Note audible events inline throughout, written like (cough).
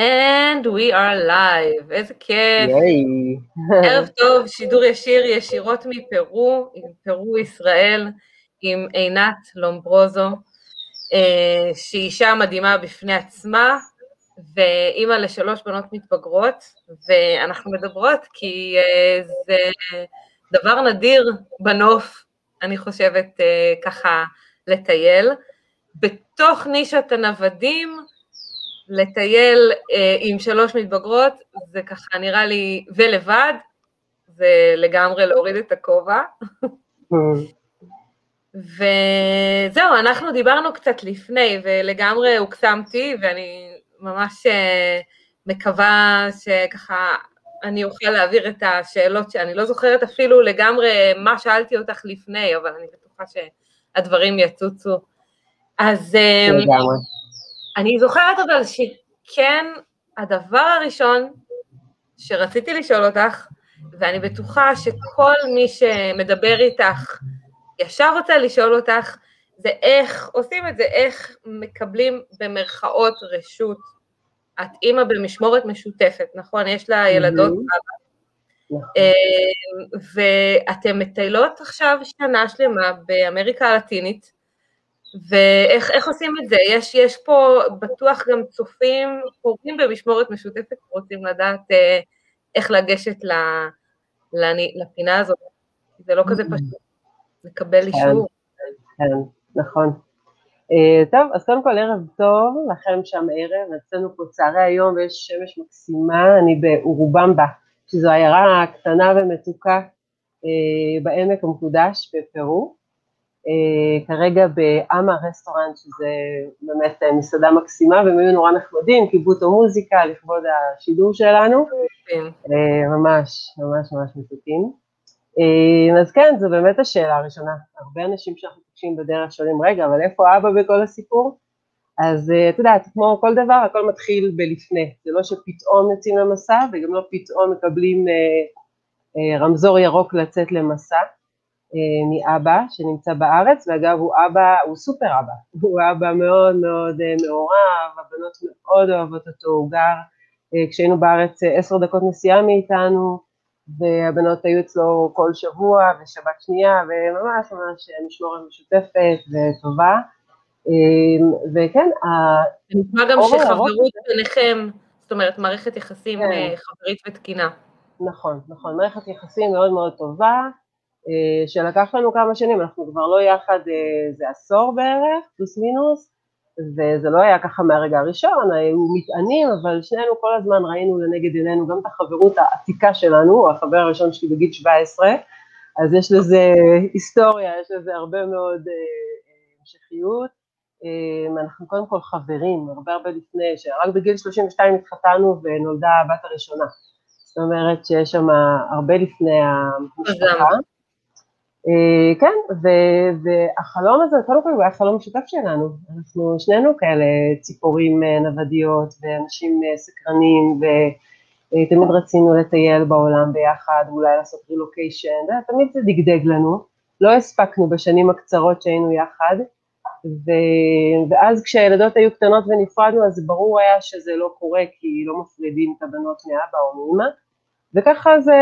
And we are live, איזה כיף. ערב טוב, שידור ישיר ישירות מפרו, עם פרו ישראל, עם עינת לומברוזו, אה, שהיא אישה מדהימה בפני עצמה, ואימא לשלוש בנות מתבגרות, ואנחנו מדברות כי אה, זה דבר נדיר בנוף, אני חושבת אה, ככה לטייל. בתוך נישת הנוודים, לטייל אה, עם שלוש מתבגרות, זה ככה נראה לי, ולבד, זה לגמרי להוריד את הכובע. וזהו, אנחנו דיברנו קצת לפני, ולגמרי הוקסמתי, ואני ממש אה, מקווה שככה אני אוכל להעביר את השאלות שאני לא זוכרת אפילו לגמרי מה שאלתי אותך לפני, אבל אני בטוחה שהדברים יצוצו. אז... אה, לגמרי. אני זוכרת אבל שכן, הדבר הראשון שרציתי לשאול אותך, ואני בטוחה שכל מי שמדבר איתך ישר רוצה לשאול אותך, זה איך עושים את זה, איך מקבלים במרכאות רשות. את אימא במשמורת משותפת, נכון? יש לה ילדות אבא. נכון. אה, ואתן מטיילות עכשיו שנה שלמה באמריקה הלטינית, ואיך עושים את זה? יש, יש פה בטוח גם צופים, קוראים במשמורת משותפת, רוצים לדעת אה, איך לגשת ל, לפינה הזאת. זה לא כזה פשוט, לקבל כן, אישור. כן, נכון. Uh, טוב, אז קודם כל ערב טוב, לכם שם ערב, אצלנו פה צהרי היום ויש שמש מקסימה, אני באורובמבה, שזו עיירה קטנה ומתוקה uh, בעמק המקודש בפרו. Uh, כרגע באמה רסטורנט, שזה באמת uh, מסעדה מקסימה, והם היו נורא נחמדים, קיבלו אותו מוזיקה לכבוד השידור שלנו, uh, ממש, ממש ממש מתוקים. אז כן, זו באמת השאלה הראשונה. הרבה אנשים שאנחנו פוגשים בדרך שואלים, רגע, אבל איפה אבא בכל הסיפור? אז את יודעת, כמו כל דבר, הכל מתחיל בלפני. זה לא שפתאום יוצאים למסע, וגם לא פתאום מקבלים רמזור ירוק לצאת למסע. אה, מאבא שנמצא בארץ, ואגב הוא אבא, הוא סופר אבא, הוא אבא מאוד מאוד אה, מעורב, הבנות מאוד אוהבות אותו, הוא גר, אה, כשהיינו בארץ עשר דקות נסיעה מאיתנו, והבנות היו אצלו כל שבוע ושבת שנייה, וממש ממש משמורת משותפת וטובה. וכן, נשמע גם שחברות ביניכם, זאת אומרת מערכת יחסים כן. חברית ותקינה. נכון, נכון, מערכת יחסים מאוד מאוד טובה, שלקח לנו כמה שנים, אנחנו כבר לא יחד איזה אה, עשור בערך, פלוס מינוס, וזה לא היה ככה מהרגע הראשון, היו מטענים, אבל שנינו כל הזמן ראינו לנגד עינינו גם את החברות העתיקה שלנו, החבר הראשון שלי בגיל 17, אז יש לזה היסטוריה, יש לזה הרבה מאוד אה, המשכיות. אנחנו קודם כל חברים, הרבה הרבה לפני, שרק בגיל 32 התחתנו ונולדה הבת הראשונה. זאת אומרת שיש שם הרבה לפני המשפחה. אה, כן, והחלום הזה, קודם כל הוא היה חלום משותף שלנו, אנחנו שנינו כאלה ציפורים אה, נוודיות ואנשים אה, סקרנים ותמיד רצינו לטייל בעולם ביחד, אולי לעשות רילוקיישן, תמיד זה דגדג לנו, לא הספקנו בשנים הקצרות שהיינו יחד, ו... ואז כשהילדות היו קטנות ונפרדנו אז ברור היה שזה לא קורה כי לא מפרידים את הבנות מאבא או מאמא, וככה זה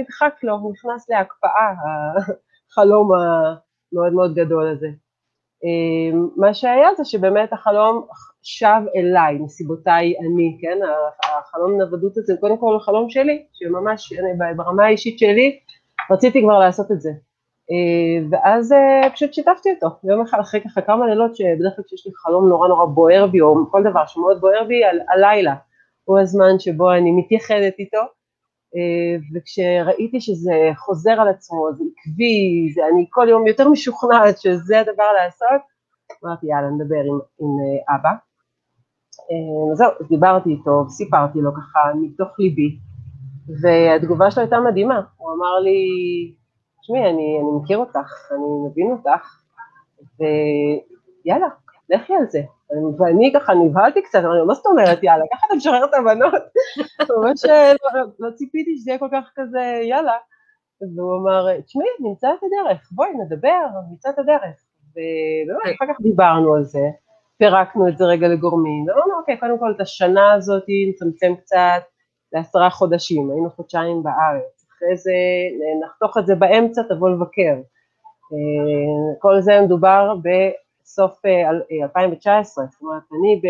נדחק לו, נכנס להקפאה החלום המאוד מאוד גדול הזה. אמ, מה שהיה זה שבאמת החלום שב אליי מסיבותיי אני, כן, החלום נוודות הזה קודם כל החלום שלי, שממש אני, ברמה האישית שלי רציתי כבר לעשות את זה. אמ, ואז אה, פשוט שיתפתי אותו, יום אחד אחרי ככה כמה לילות שבדרך כלל כשיש לי חלום נורא נורא בוער בי, או כל דבר שמאוד בוער בי, הלילה הוא הזמן שבו אני מתייחדת איתו, וכשראיתי שזה חוזר על עצמו, זה עקבי, זה, אני כל יום יותר משוכנעת שזה הדבר לעשות, אמרתי יאללה נדבר עם, עם אה, אבא. אה, זהו, אז דיברתי איתו, סיפרתי לו ככה מתוך ליבי, והתגובה שלו הייתה מדהימה, הוא אמר לי, תשמעי, אני, אני מכיר אותך, אני מבין אותך, ויאללה, לכי על זה. ואני ככה נבהלתי קצת, אמרתי לו, מה זאת אומרת, יאללה, ככה אתה משחרר את הבנות? (laughs) ממש אה, לא, לא ציפיתי שזה יהיה כל כך כזה, יאללה. והוא אמר, תשמעי, נמצא את הדרך, בואי נדבר, נמצא את הדרך. ובאמת, אחר כך דיברנו על זה, פירקנו את זה רגע לגורמים, ואמרנו, אוקיי, קודם כל את השנה הזאת נצמצם קצת לעשרה חודשים, היינו חודשיים בארץ, אחרי זה נחתוך את זה באמצע, תבוא לבקר. כל זה מדובר בסוף 2019, זאת אומרת, אני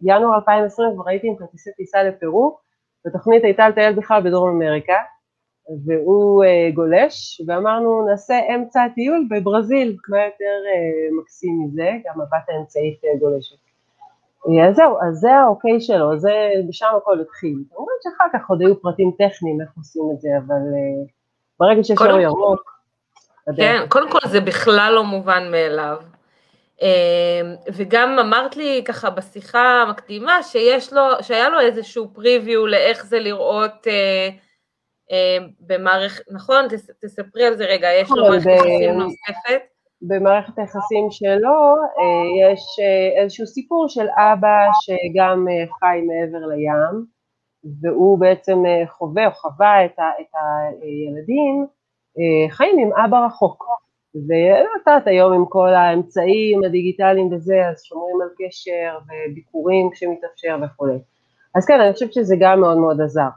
בינואר 2020 כבר הייתי עם כרטיסי טיסה לפרו, והתוכנית הייתה לטייל בכלל בדרום אמריקה, והוא uh, גולש, ואמרנו נעשה אמצע הטיול בברזיל, מה יותר מקסים מזה, גם הבת האמצעית גולשת. אז זהו, אז זה האוקיי שלו, זה, בשם הכל התחיל. כמובן שאחר כך עוד היו פרטים טכניים איך עושים את זה, אבל ברגע שיש אור ירוק... כן, קודם כל זה בכלל לא מובן מאליו. וגם אמרת לי ככה בשיחה המקדימה שיש לו, שהיה לו איזשהו פריוויו לאיך זה לראות אה, במערכת, נכון? תספרי על זה רגע, יש לו מערכת יחסים נוספת? במערכת היחסים שלו אה, יש אה, איזשהו סיפור של אבא שגם חי מעבר לים, והוא בעצם חווה או חווה את, ה, את הילדים חיים עם אבא רחוק. ואת יודעת, היום עם כל האמצעים הדיגיטליים וזה, אז שומרים על קשר וביקורים כשמתאפשר וכולי. אז כן, אני חושבת שזה גם מאוד מאוד עזר.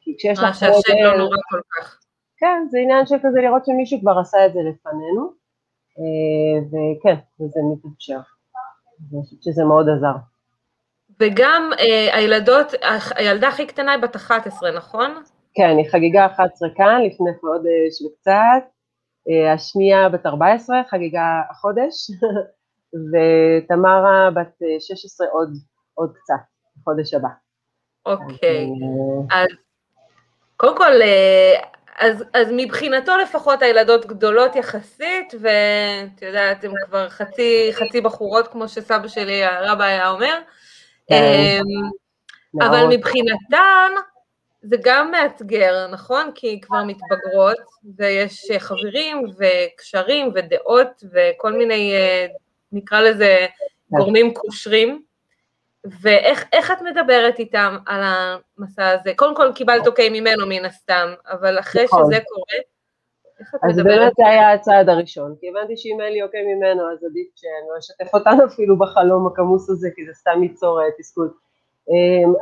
כי כשיש לך... שהשם לא נורא כל כך. כן, זה עניין של כזה לראות שמישהו כבר עשה את זה לפנינו, אה, וכן, וזה מתאפשר. אני חושבת שזה מאוד עזר. וגם אה, הילדות, הילדה הכי קטנה היא בת 11, נכון? כן, היא חגיגה 11 כאן לפני חודש וקצת, אה, השנייה בת 14, חגיגה החודש, (laughs) ותמרה בת 16 עוד, עוד קצת, בחודש הבא. אוקיי, אז קודם כל, אה, אז, אז מבחינתו לפחות הילדות גדולות יחסית, ואת יודעת, הן כבר חצי, חצי בחורות, כמו שסבא שלי הרבא היה אומר, כן. אבל מבחינתן זה גם מאתגר, נכון? כי כבר מתבגרות, ויש חברים וקשרים ודעות וכל מיני, אה, נקרא לזה. גורמים קושרים. ואיך את מדברת איתם על המסע הזה? קודם כל קיבלת אוקיי ממנו מן הסתם, אבל אחרי נכון. שזה קורה, איך את מדברת? אז באמת זה היה הצעד הראשון, כי הבנתי שאם אין לי אוקיי ממנו, אז עדיף שאני לא אשתף אותנו אפילו בחלום הכמוס הזה, כי זה סתם ייצור אה, תסכול.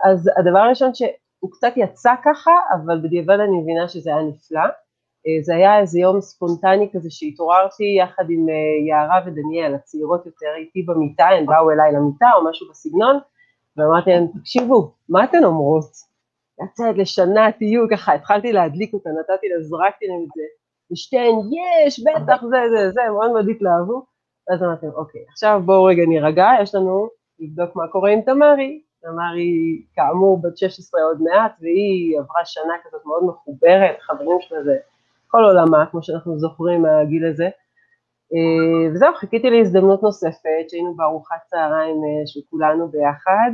אז הדבר הראשון שהוא קצת יצא ככה, אבל בדיעבד אני מבינה שזה היה נפלא. אה, זה היה איזה יום ספונטני כזה שהתעוררתי יחד עם אה, יערה ודניאל, הצעירות יותר איתי במיטה, הן באו אליי למיטה או משהו בסגנון, ואמרתי להם, תקשיבו, מה אתן אומרות? לצאת לשנה טיול, ככה התחלתי להדליק אותה, נתתי לה, זרקתי להם את זה, ושתיהן, יש, בטח, זה, זה, זה, מאוד מאוד התלהבו, ואז אמרתי, אוקיי, עכשיו בואו רגע נירגע, יש לנו לבדוק מה קורה עם תמרי, תמרי כאמור בת 16 עוד מעט, והיא עברה שנה כזאת מאוד מחוברת, חברים שלה זה כל עולמה, כמו שאנחנו זוכרים מהגיל הזה. אה, וזהו, חיכיתי להזדמנות נוספת, שהיינו בארוחת צהריים אה, של כולנו ביחד,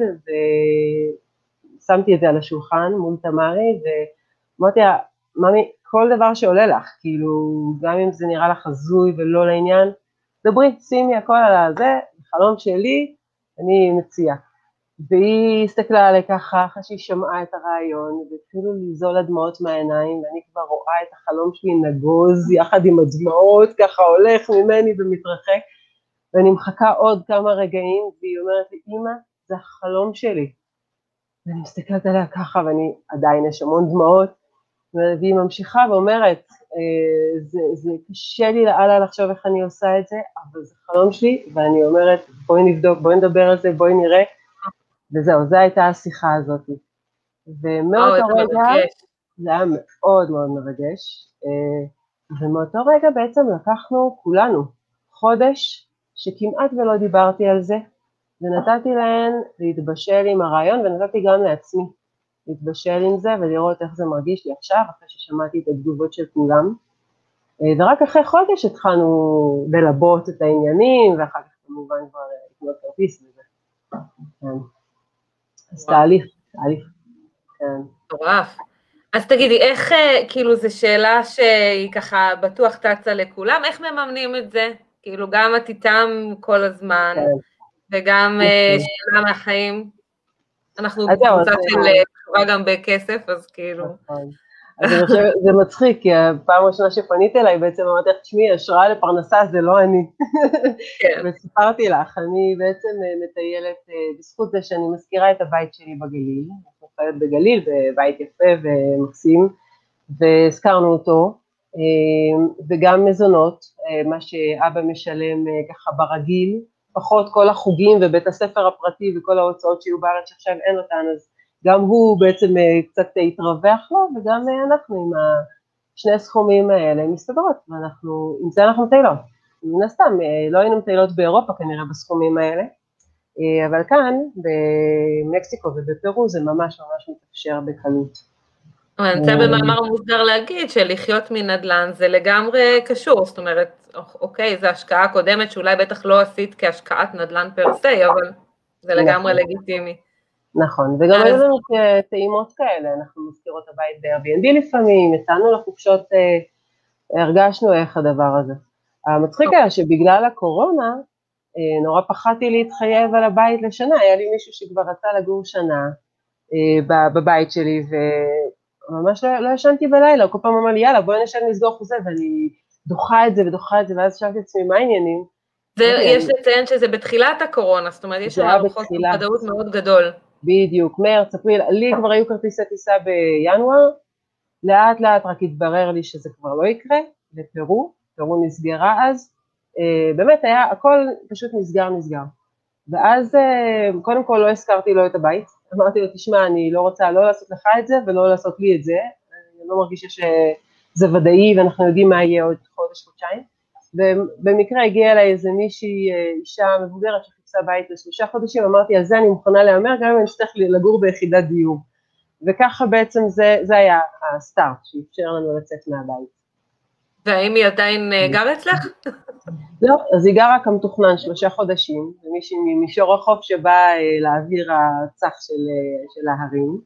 ושמתי את זה על השולחן מול תמרי, ואמרתי לה, ממי, כל דבר שעולה לך, כאילו, גם אם זה נראה לך הזוי ולא לעניין, דברי, שימי הכל על הזה, חלום שלי, אני מציעה. והיא הסתכלה עליי ככה, אחרי שהיא שמעה את הרעיון, והתחילו לזול הדמעות מהעיניים, ואני כבר רואה את החלום שלי נגוז יחד עם הדמעות, ככה הולך ממני ומתרחק, ואני מחכה עוד כמה רגעים, והיא אומרת לי, אמא, זה החלום שלי. ואני מסתכלת עליה ככה, ואני, עדיין יש המון דמעות, והיא ממשיכה ואומרת, אה, זה, זה קשה לי לאללה לחשוב איך אני עושה את זה, אבל זה חלום שלי, ואני אומרת, בואי נבדוק, בואי נדבר על זה, בואי נראה. וזהו, זו הייתה השיחה הזאת. ומאותו רגע, זה היה מאוד מאוד מרגש, אה, ומאותו רגע בעצם לקחנו כולנו חודש שכמעט ולא דיברתי על זה, ונתתי להן להתבשל עם הרעיון, ונתתי גם לעצמי להתבשל עם זה ולראות איך זה מרגיש לי עכשיו, אחרי ששמעתי את התגובות של כולם. אה, ורק אחרי חודש התחלנו ללבות את העניינים, ואחר כך כמובן כבר לקנות כרטיס וזה. כן. אז תהליך, תהליך, כן. מטורף. אז תגידי, איך, אה, כאילו, זו שאלה שהיא ככה בטוח טצה לכולם, איך מממנים את זה? כאילו, גם את איתם כל הזמן, כן. וגם אה, נכון. שאלה מהחיים. אנחנו קבוצה של קשורה אה, גם בכסף, אז כאילו... אז אני חושבת, זה מצחיק, כי הפעם הראשונה שפנית אליי בעצם אמרתי לך, תשמעי, השראה לפרנסה זה לא אני. כן. וסיפרתי לך, אני בעצם אה, מטיילת אה, בזכות זה שאני מזכירה את הבית שלי בגליל, אנחנו חיות בגליל, בבית יפה ומקסים, והזכרנו אותו, אה, וגם מזונות, מה שאבא משלם ככה ברגיל, פחות כל החוגים ובית הספר הפרטי וכל ההוצאות שיהיו בארץ שעכשיו אין אותן, אז גם הוא בעצם אה, קצת התרווח לו, וגם אה, אנחנו עם שני הסכומים האלה מסתדרות, ואנחנו, עם זה אנחנו מטיילות. מן הסתם, אה, לא היינו מטיילות באירופה כנראה בסכומים האלה, אבל כאן, במקסיקו ובפרו, זה ממש ממש מתאפשר בקלות. אני רוצה במאמר מוסגר להגיד שלחיות מנדל"ן זה לגמרי קשור, זאת אומרת, אוקיי, זו השקעה קודמת שאולי בטח לא עשית כהשקעת נדל"ן פר סי, אבל זה לגמרי נכון. לגיטימי. נכון, וגם היו לנו טעימות כאלה, אנחנו מזכירות הבית ב-Airbnb לפעמים, יצאנו לחופשות, אה, הרגשנו איך הדבר הזה. המצחיק אוקיי. היה שבגלל הקורונה, אה, נורא פחדתי להתחייב על הבית לשנה, היה לי מישהו שכבר רצה לגור שנה אה, בבית שלי, וממש לא, לא ישנתי בלילה, כל פעם אמר לי, יאללה, בואי נשב נסגור חוזה, ואני דוחה את זה ודוחה את זה, ואז שאלתי את עצמי, מה העניינים? ויש לציין שזה בתחילת הקורונה, זאת אומרת, יש לנו חוסר ודאות מאוד גדול. בדיוק, מרץ, אפריל, לי כבר היו כרטיסי טיסה בינואר, לאט לאט רק התברר לי שזה כבר לא יקרה, לפרו, פרו נסגרה אז, uh, באמת היה, הכל פשוט נסגר נסגר. ואז uh, קודם כל לא הזכרתי לו את הבית, אמרתי לו, תשמע, אני לא רוצה לא לעשות לך את זה ולא לעשות לי את זה, אני לא מרגישה שזה ודאי ואנחנו יודעים מה יהיה עוד חודש, חודשיים. ובמקרה הגיעה אליי איזה מישהי, אה, אישה מבוגרת מחפשה בית לשלושה חודשים, אמרתי, על זה אני מוכנה להמר, גם אם אני אצטרך לגור ביחידת דיור. וככה בעצם זה, זה היה הסטארט שאפשר לנו לצאת מהבית. והאם היא עדיין אה, גרה אצלך? לא, אז היא גרה כמתוכנן שלושה חודשים, ומישהי ממישור החוף שבא אה, לאוויר הצח של, אה, של ההרים,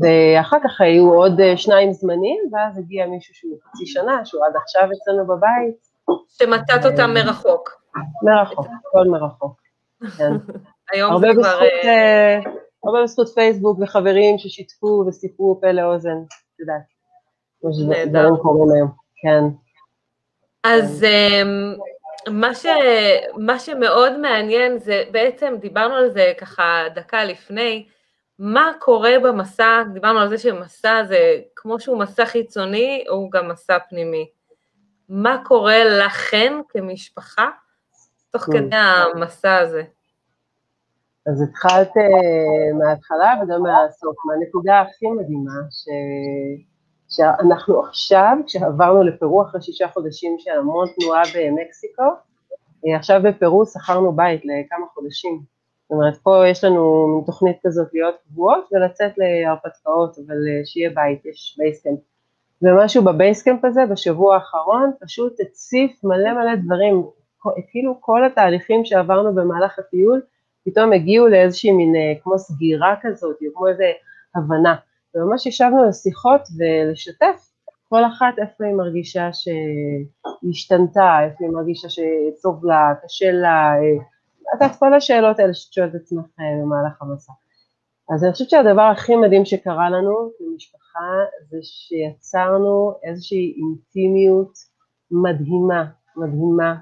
ואחר כך היו עוד שניים זמנים, ואז הגיע מישהו שהוא חצי שנה, שהוא עד עכשיו אצלנו בבית. שמצאת אותם מרחוק. מרחוק, הכל מרחוק. כן. (laughs) היום זה כבר... בזכות, uh, הרבה בזכות פייסבוק וחברים ששיתפו וסיפרו פה לאוזן, את יודעת. היום, כן. אז um, מה, ש, מה שמאוד מעניין זה, בעצם דיברנו על זה ככה דקה לפני, מה קורה במסע, דיברנו על זה שמסע זה, כמו שהוא מסע חיצוני, הוא גם מסע פנימי. מה קורה לכן כמשפחה תוך כן. כדי המסע הזה? אז התחלת uh, מההתחלה וגם מהסוף, מהנקודה הכי מדהימה, ש... שאנחנו עכשיו, כשעברנו לפרו אחרי שישה חודשים של המון תנועה במקסיקו, אה, עכשיו בפרו שכרנו בית לכמה חודשים. זאת אומרת, פה יש לנו תוכנית כזאת להיות קבועות ולצאת להרפתקאות, אבל אה, שיהיה בית, יש base camp. ומשהו ב base camp הזה, בשבוע האחרון, פשוט הציף מלא מלא דברים, כאילו כל התהליכים שעברנו במהלך הטיול, פתאום הגיעו לאיזושהי מין אה, כמו סגירה כזאת, כמו איזו הבנה. וממש ישבנו לשיחות ולשתף כל אחת איפה היא מרגישה שהשתנתה, איפה היא מרגישה שטוב לה, קשה לה, אה, את יודעת, כל השאלות האלה שאת שואלת את עצמך אה, במהלך המסע. אז אני חושבת שהדבר הכי מדהים שקרה לנו כמשפחה זה שיצרנו איזושהי אינטימיות מדהימה, מדהימה,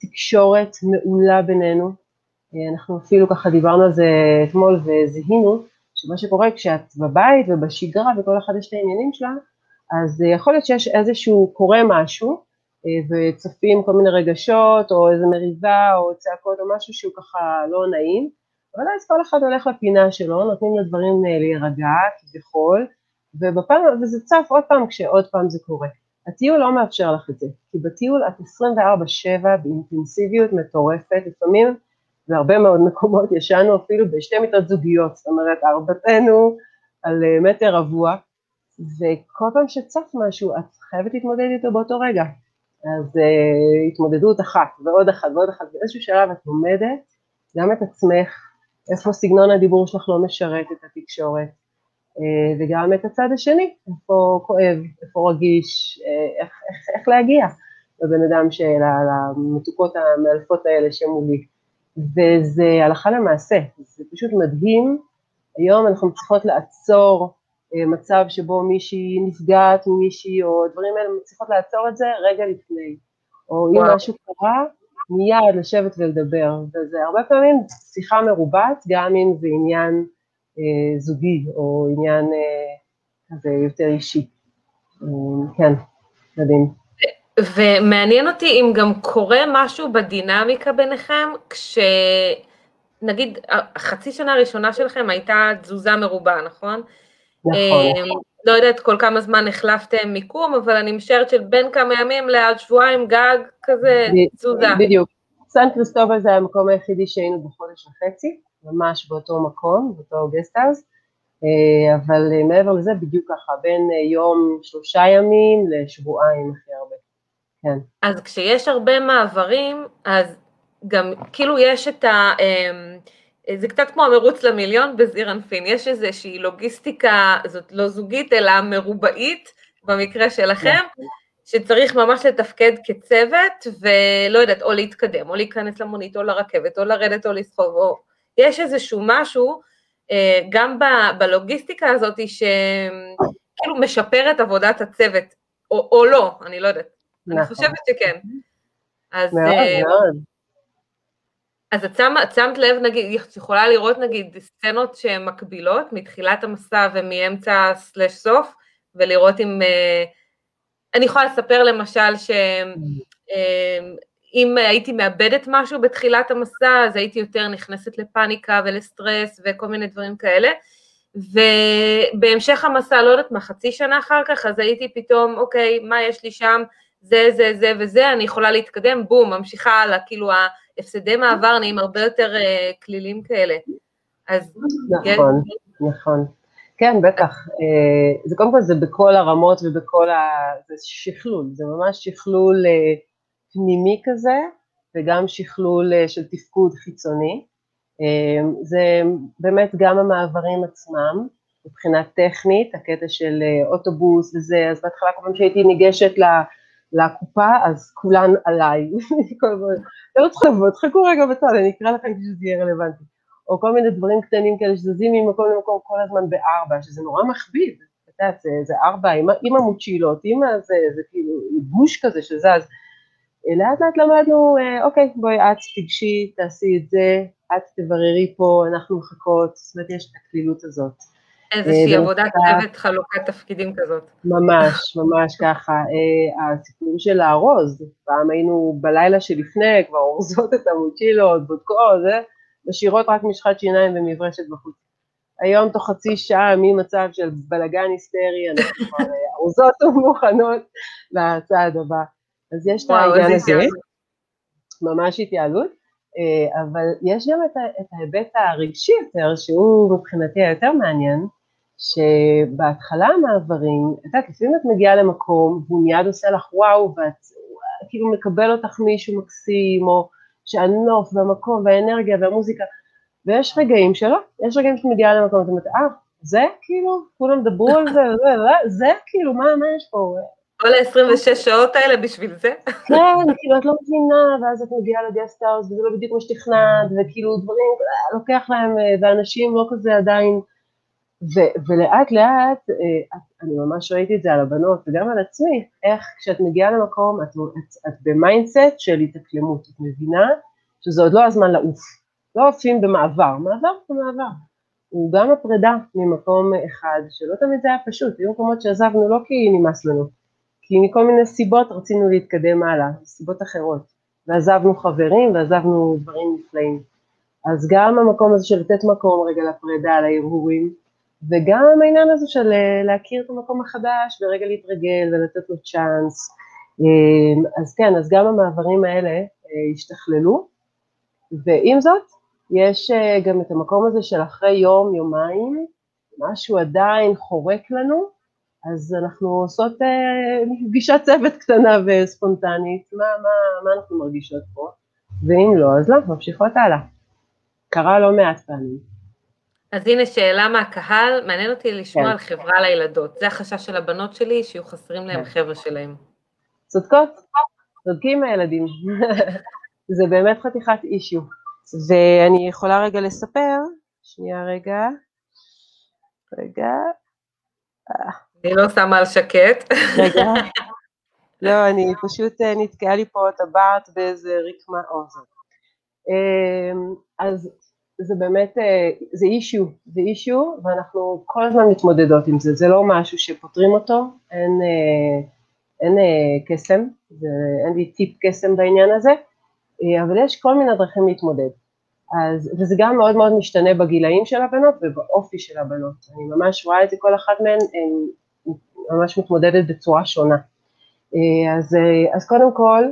תקשורת מעולה בינינו. אה, אנחנו אפילו ככה דיברנו על זה אתמול וזיהינו שמה שקורה כשאת בבית ובשגרה וכל אחד יש את העניינים שלה, אז יכול להיות שיש איזשהו, קורה משהו אה, וצופים כל מיני רגשות או איזה מריבה או צעקות או משהו שהוא ככה לא נעים, אבל אז כל אחד הולך לפינה שלו, נותנים לדברים אה, להירגע כביכול, ובפעם, וזה צף עוד פעם כשעוד פעם זה קורה. הטיול לא מאפשר לך את זה, כי בטיול את 24/7 באינטנסיביות מטורפת, לפעמים בהרבה מאוד (laughs) מקומות ישנו אפילו בשתי מיטות זוגיות, זאת אומרת ארבעתנו על אה, מטר רבוע, וכל פעם שצף משהו את חייבת להתמודד איתו באותו רגע. אז uh, התמודדות אחת ועוד אחת ועוד אחת, באיזשהו שלב את לומדת גם את עצמך, איפה סגנון הדיבור שלך לא משרת את התקשורת, וגם את הצד השני, איפה כואב, איפה רגיש, אה, איך, איך, איך להגיע לבן אדם, של, למתוקות המאלפות האלה שמולי. וזה הלכה למעשה, זה פשוט מדהים. היום אנחנו צריכות לעצור, אה, מצב שבו מישהי נפגעת ממישהי, או הדברים האלה מצליחות לעצור את זה רגע לפני. או אם משהו קרה, מיד לשבת ולדבר. וזה הרבה פעמים שיחה מרובעת, גם אם זה עניין אה, זוגי, או עניין אה, כזה יותר אישי. אה, כן, מדהים. ומעניין אותי אם גם קורה משהו בדינמיקה ביניכם, כשנגיד החצי שנה הראשונה שלכם הייתה תזוזה מרובה, נכון? נכון. לא יודעת כל כמה זמן החלפתם מיקום, אבל אני משערת של בין כמה ימים לעד שבועיים גג כזה תזוזה. בדיוק. סן קריסטובל זה המקום היחידי שהיינו בחודש וחצי, ממש באותו מקום, באותו גסטהאוז, אה, אבל אה, מעבר לזה בדיוק ככה, בין אה, יום שלושה ימים לשבועיים הכי הרבה. כן. אז כשיש הרבה מעברים, אז גם כאילו יש את ה... אמ, זה קצת כמו המרוץ למיליון בזעיר אנפין, יש איזושהי לוגיסטיקה, זאת לא זוגית, אלא מרובעית, במקרה שלכם, שצריך ממש לתפקד כצוות, ולא יודעת, או להתקדם, או להיכנס למונית, או לרכבת, או לרדת, או לסחוב, או... יש איזשהו משהו, אה, גם בלוגיסטיקה הזאת, שכאילו משפר את עבודת הצוות, או, או לא, אני לא יודעת. נכון. אני חושבת שכן. אז, מאוד, uh, מאוד. אז את שמת, שמת לב, נגיד, את יכולה לראות נגיד סצנות שהן מקבילות מתחילת המסע ומאמצע סלש סוף, ולראות אם... Uh, אני יכולה לספר למשל שאם uh, הייתי מאבדת משהו בתחילת המסע, אז הייתי יותר נכנסת לפאניקה ולסטרס וכל מיני דברים כאלה. ובהמשך המסע, לא יודעת מה, חצי שנה אחר כך, אז הייתי פתאום, אוקיי, מה יש לי שם? זה, זה, זה וזה, אני יכולה להתקדם, בום, ממשיכה הלאה, כאילו ההפסדי מעבר נהיים הרבה יותר uh, כלילים כאלה. אז... נכון, יש... נכון. כן, בטח. Uh, זה קודם כל, זה בכל הרמות ובכל ה... זה שכלול, זה ממש שכלול uh, פנימי כזה, וגם שכלול uh, של תפקוד חיצוני. Uh, זה באמת גם המעברים עצמם, מבחינה טכנית, הקטע של uh, אוטובוס וזה, אז בהתחלה כל פעם שהייתי ניגשת. לקופה, אז כולן עליי. (laughs) לא צריכות לבוא, תחכו רגע בצד, אני אקרא לכם כשזה יהיה רלוונטי. או כל מיני דברים קטנים כאלה שזזים ממקום למקום כל הזמן בארבע, שזה נורא מכביד. את יודעת, זה, זה ארבע עם, עם המוצ'ילות, עם הזה, זה כאילו גוש כזה שזז. לאט לאט למדנו, אה, אוקיי, בואי את תיגשי, תעשי את זה, את תבררי פה, אנחנו מחכות, זאת אומרת, יש את הקלילות הזאת. איזושהי אה, עבודת צוות חלוקת תפקידים כזאת. ממש, ממש ככה. אה, הסיפור של הארוז, פעם היינו בלילה שלפני, כבר אורזות את המוצ'ילות, בודקות, משאירות רק משחת שיניים ומברשת בחוץ. היום תוך חצי שעה ממצב של בלגן היסטרי, אנחנו כבר אורזות ומוכנות לצעד הבא. אז יש את העניין הזה, ממש התייעלות, אבל יש גם את ההיבט הרגשי יותר, שהוא מבחינתי היותר מעניין, שבהתחלה המעברים, את יודעת, לפעמים את מגיעה למקום והוא מיד עושה לך וואו, ואת כאילו מקבל אותך מישהו מקסים, או שהנוף והמקום והאנרגיה והמוזיקה, ויש רגעים שלא, יש רגעים שאת מגיעה למקום, ואת אומרת, אה, זה כאילו, כולם דברו על זה, זה, זה, זה כאילו, מה, מה יש פה? כל ה-26 שעות האלה בשביל זה? כן, כאילו, את לא מבינה, ואז את מגיעה לגסטהאוס, וזה לא בדיוק מה שתכננת, וכאילו דברים, לוקח להם, אה, ואנשים לא כזה עדיין, ו- ולאט לאט, אה, אני ממש ראיתי את זה על הבנות וגם על עצמי, איך כשאת מגיעה למקום, את, את, את ב mindset של התאקלמות, את מבינה שזה עוד לא הזמן לעוף, לא עופים במעבר, מעבר זה מעבר, הוא גם הפרידה ממקום אחד, שלא תמיד זה היה פשוט, היו מקומות שעזבנו לא כי נמאס לנו, כי מכל מיני סיבות רצינו להתקדם הלאה, סיבות אחרות, ועזבנו חברים ועזבנו דברים נפלאים. אז גם המקום הזה של לתת מקום רגע לפרידה, להרהורים, וגם העניין הזה של אה, להכיר את המקום החדש ורגע להתרגל ולתת לו צ'אנס. אמ, אז כן, אז גם המעברים האלה אה, השתכללו, ועם זאת, יש אה, גם את המקום הזה של אחרי יום, יומיים, משהו עדיין חורק לנו, אז אנחנו עושות פגישת צוות קטנה וספונטנית, מה, מה, מה אנחנו מרגישות פה, ואם לא, אז לא, ממשיכות הלאה. קרה לא מעט פעמים. אז הנה שאלה מהקהל, מעניין אותי לשמוע כן. על חברה לילדות. זה החשש של הבנות שלי, שיהיו חסרים להם כן. חבר'ה שלהם. צודקות, צודקים הילדים. (laughs) זה באמת חתיכת אישיו. ואני יכולה רגע לספר, שנייה רגע, רגע, אני לא שמה על שקט. רגע. (laughs) לא, אני פשוט אה, נתקעה לי פה הטבעת באיזה רקמה אוזן. אמ, אז זה באמת, אה, זה אישיו, זה אישיו, ואנחנו כל הזמן מתמודדות עם זה, זה לא משהו שפותרים אותו, אין, אה, אין קסם, אין לי טיפ קסם בעניין הזה, אבל יש כל מיני דרכים להתמודד. אז, וזה גם מאוד מאוד משתנה בגילאים של הבנות ובאופי של הבנות. אני ממש רואה את זה, כל אחת מהן ממש מתמודדת בצורה שונה. אה, אז, אה, אז קודם כל,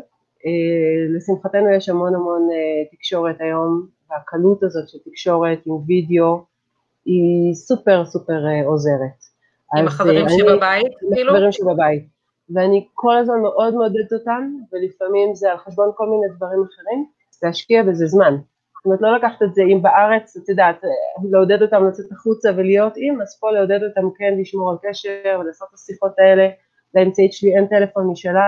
אה, לשמחתנו יש המון המון תקשורת היום, והקלות הזאת של תקשורת עם וידאו היא סופר סופר עוזרת. עם החברים שבבית, כאילו? עם החברים שבבית. ואני כל הזמן מאוד מעודדת אותם, ולפעמים זה על חשבון כל מיני דברים אחרים, להשקיע בזה זמן. זאת אומרת, לא לקחת את זה, אם בארץ, את יודעת, לעודד אותם לצאת החוצה ולהיות עם, אז פה לעודד אותם כן לשמור על קשר ולעשות את השיחות האלה. לאמצעית שלי אין טלפון משלה,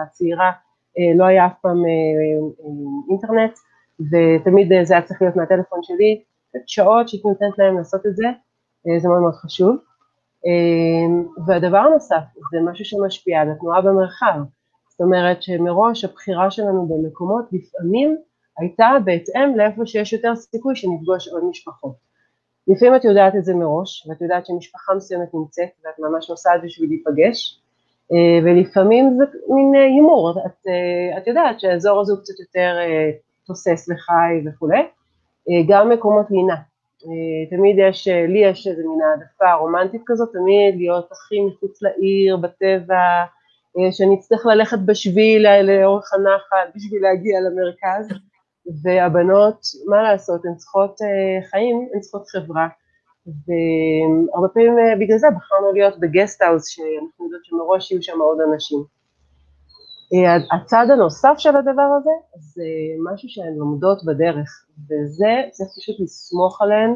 לצעירה אה, לא היה אף פעם אה, אה, אינטרנט, ותמיד זה היה צריך להיות מהטלפון שלי, שעות שהייתי נותנת להם לעשות את זה, זה מאוד מאוד חשוב. והדבר הנוסף, זה משהו שמשפיע על התנועה במרחב, זאת אומרת שמראש הבחירה שלנו במקומות לפעמים הייתה בהתאם לאיפה שיש יותר סיכוי שנפגוש עוד משפחות. לפעמים את יודעת את זה מראש, ואת יודעת שמשפחה מסוימת נמצאת, ואת ממש נוסעת בשביל להיפגש, אה, ולפעמים זה מין אה, הימור, את, אה, את יודעת שהאזור הזה הוא קצת יותר תוסס וחי וכולי, גם מקומות לינה. תמיד יש, לי יש איזה מין העדפה רומנטית כזאת, תמיד להיות הכי מחוץ לעיר, בטבע, שאני אצטרך ללכת בשביל לאורך הנחל בשביל להגיע למרכז. והבנות, מה לעשות, הן צריכות uh, חיים, הן צריכות חברה. והרבה פעמים אה, בגלל זה בחרנו להיות בגסט-האוס, שאנחנו יודעות שמראש יהיו שם עוד אנשים. אה, הצד הנוסף של הדבר הזה, זה משהו שהן לומדות בדרך, וזה, צריך פשוט לסמוך עליהן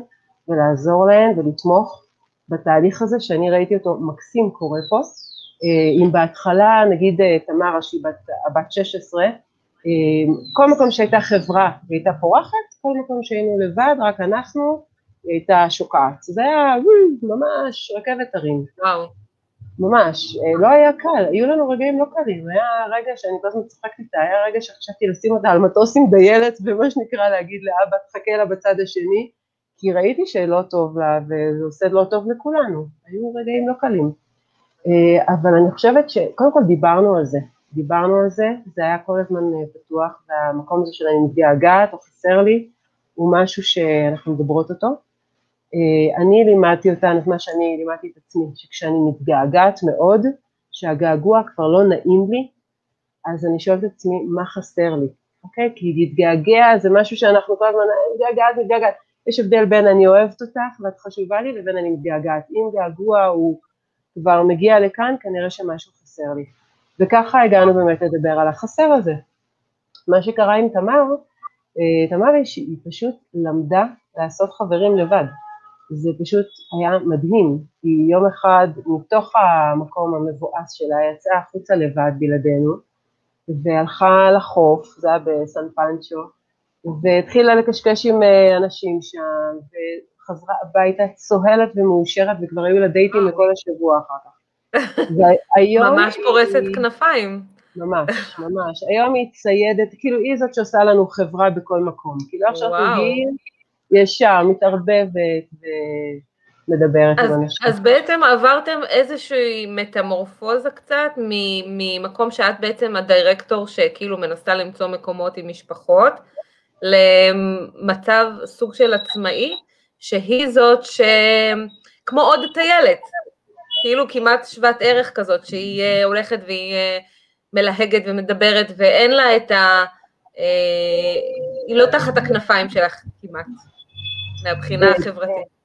ולעזור להן ולתמוך בתהליך הזה, שאני ראיתי אותו מקסים קורה פה. אם בהתחלה, נגיד תמרה, שהיא בת, בת 16, אמ, כל מקום שהייתה חברה והייתה פורחת, כל מקום שהיינו לבד, רק אנחנו, היא הייתה שוקעת. זה היה ממש רכבת הרים. וואו. ממש, אה, לא היה קל, היו לנו רגעים לא קלים, היה רגע שאני כל הזמן צוחקת איתה, היה רגע שחשבתי לשים אותה על מטוס עם דיילת, ומה שנקרא להגיד לאבא, תחכה לה בצד השני, כי ראיתי שלא טוב לה, וזה עושה לא טוב לכולנו, היו רגעים לא קלים. אה, אבל אני חושבת שקודם כל דיברנו על זה, דיברנו על זה, זה היה כל הזמן אה, פתוח, והמקום הזה של אני מתגעגעת או חסר לי, הוא משהו שאנחנו מדברות אותו. אה, אני לימדתי אותן את מה שאני לימדתי את עצמי, שכשאני מתגעגעת מאוד, שהגעגוע כבר לא נעים לי, אז אני שואלת את עצמי, מה חסר לי, אוקיי? כי להתגעגע זה משהו שאנחנו כל הזמן, מתגעגעת, מתגעגעת. יש הבדל בין אני אוהבת אותך ואת חשובה לי, לבין אני מתגעגעת. אם געגוע הוא כבר מגיע לכאן, כנראה שמשהו חסר לי. וככה הגענו באמת לדבר על החסר הזה. מה שקרה עם תמר, אה, תמר היא פשוט למדה לעשות חברים לבד. זה פשוט היה מדהים, היא יום אחד מתוך המקום המבואס שלה יצאה החוצה לבד בלעדינו, והלכה לחוף, זה היה בסן פנצ'ו, והתחילה לקשקש עם אה, אנשים שם, וחזרה הביתה צוהלת ומאושרת, וכבר היו לה דייטים לכל השבוע אחר כך. ממש פורסת כנפיים. ממש, ממש. היום היא ציידת, כאילו היא זאת שעושה לנו חברה בכל מקום. כאילו עכשיו תגיעי ישר, מתערבבת ומדברת עם אנשים. אז בעצם עברתם איזושהי מטמורפוזה קצת, ממקום שאת בעצם הדירקטור שכאילו מנסה למצוא מקומות עם משפחות, למצב סוג של עצמאי, שהיא זאת ש... כמו עוד טיילת, כאילו כמעט שוות ערך כזאת, שהיא אה, הולכת והיא אה, מלהגת ומדברת, ואין לה את ה... אה, היא לא תחת הכנפיים שלך כמעט, מהבחינה החברתית.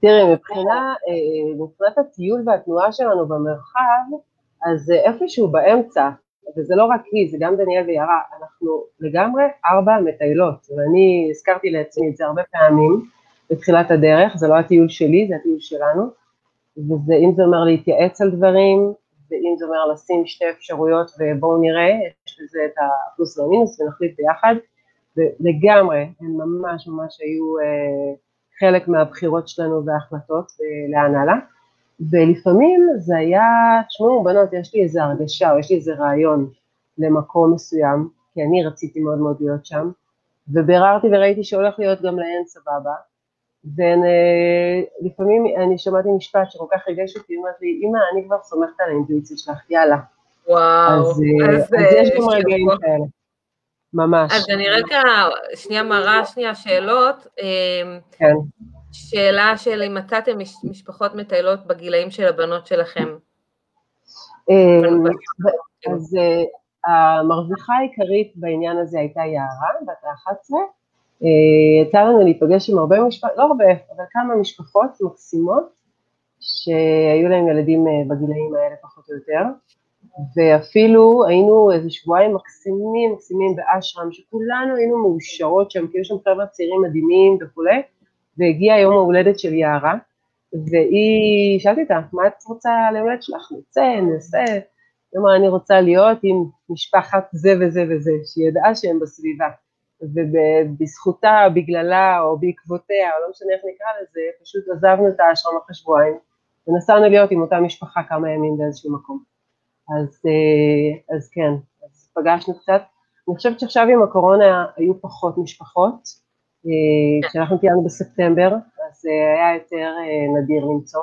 תראי, מבחינה, מבחינת הטיול והתנועה שלנו במרחב, אז איפשהו באמצע, וזה לא רק היא, זה גם דניאל ויערה, אנחנו לגמרי ארבע מטיילות, ואני הזכרתי לעצמי את זה הרבה פעמים בתחילת הדרך, זה לא הטיול שלי, זה הטיול שלנו, וזה אם זה אומר להתייעץ על דברים, ואם זה אומר לשים שתי אפשרויות ובואו נראה, יש לזה את הפלוס והמינוס ונחליט ביחד, ולגמרי, הם ממש ממש היו אה, חלק מהבחירות שלנו וההחלטות לאן הלאה. ולפעמים זה היה, תשמעו בנות, יש לי איזו הרגשה או יש לי איזה רעיון למקום מסוים, כי אני רציתי מאוד מאוד להיות שם, וביררתי וראיתי שהולך להיות גם להן סבבה, ולפעמים אני שמעתי משפט שכל כך ריגש אותי, היא אומרת לי, אמא, אני כבר סומכת על האינטואיציה שלך, יאללה. וואו, אז, אז, אז יש גם רגעים כאלה. ממש. אז אני רגע, שנייה מראה שנייה שאלות. כן. שאלה של אם מצאתם משפחות מטיילות בגילאים של הבנות שלכם. אמ, אז אה, המרוויחה העיקרית בעניין הזה הייתה יערה, בת ה-11. אה, יצא לנו להיפגש עם הרבה משפחות, לא הרבה, אבל כמה משפחות מקסימות, שהיו להם ילדים אה, בגילאים האלה פחות או יותר. ואפילו היינו איזה שבועיים מקסימים, מקסימים באשרם, שכולנו היינו מאושרות שם, כאילו שם חבר'ה צעירים מדהימים וכולי, והגיע יום ההולדת של יערה, והיא, שאלתי אותה, מה את רוצה להולדת שלך? נצא, נעשה. היא אמרה, אני רוצה להיות עם משפחת זה וזה וזה, שהיא ידעה שהם בסביבה. ובזכותה, בגללה, או בעקבותיה, או לא משנה איך נקרא לזה, פשוט עזבנו את האשרם אחרי שבועיים, ונסענו להיות עם אותה משפחה כמה ימים באיזשהו מקום. אז, אה, אז כן, אז פגשנו קצת. אני חושבת שעכשיו עם הקורונה היו פחות משפחות. אה, כשאנחנו טיילנו בספטמבר, אז אה, היה יותר נדיר למצוא.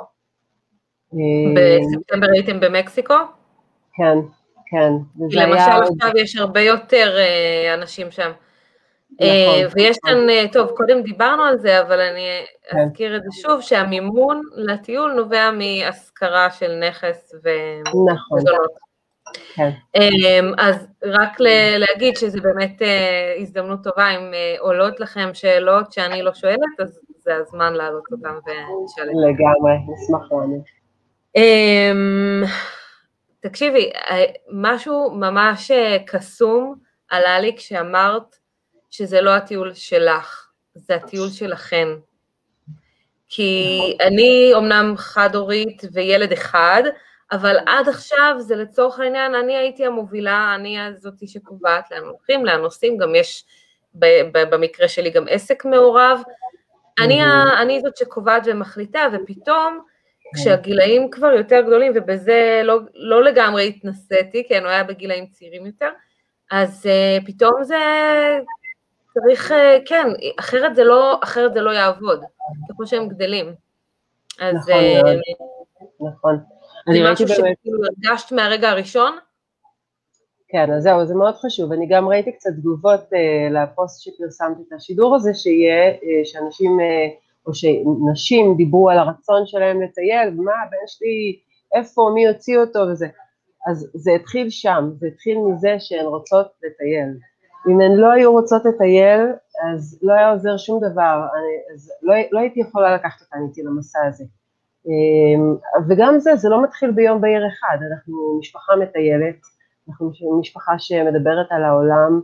בספטמבר הייתם במקסיקו? כן, כן. למשל עכשיו יש הרבה יותר אנשים שם. נכון, ויש כאן, נכון. טוב, קודם דיברנו על זה, אבל אני כן. אזכיר את זה שוב, שהמימון לטיול נובע מהשכרה של נכס ומזונות. נכון. כן. אמ, אז רק להגיד שזה באמת אה, הזדמנות טובה, אם אה, עולות לכם שאלות שאני לא שואלת, אז זה הזמן להעלות אותן ונשאל. לגמרי, נשמח לענות. אמ, תקשיבי, אה, משהו ממש קסום עלה לי כשאמרת שזה לא הטיול שלך, זה הטיול שלכן. כי אני אומנם חד-הורית וילד אחד, אבל עד עכשיו זה לצורך העניין, אני הייתי המובילה, אני הזאתי שקובעת לאן הולכים, לאן נוסעים, גם יש במקרה שלי גם עסק מעורב. אני, אני זאת שקובעת ומחליטה, ופתאום כשהגילאים כבר יותר גדולים, ובזה לא, לא לגמרי התנסיתי, כי אני היה בגילאים צעירים יותר, אז uh, פתאום זה צריך, uh, כן, אחרת זה לא, אחרת זה לא יעבוד, ככל שהם גדלים. אז, נכון, uh, נכון. אני ראיתי באמת... זה משהו שכאילו הרגשת מהרגע הראשון? כן, אז זהו, זה מאוד חשוב. אני גם ראיתי קצת תגובות uh, לפוסט שפרסמתי את השידור הזה, שיהיה uh, שאנשים, uh, או שנשים דיברו על הרצון שלהם לטייל, ומה, הבן שלי, איפה, מי הוציא אותו וזה. אז זה התחיל שם, זה התחיל מזה שהן רוצות לטייל. אם הן לא היו רוצות לטייל, אז לא היה עוזר שום דבר, אני, אז לא, לא הייתי יכולה לקחת אותן איתי למסע הזה. אמ, וגם זה, זה לא מתחיל ביום בהיר אחד, אנחנו משפחה מטיילת, אנחנו משפחה שמדברת על העולם,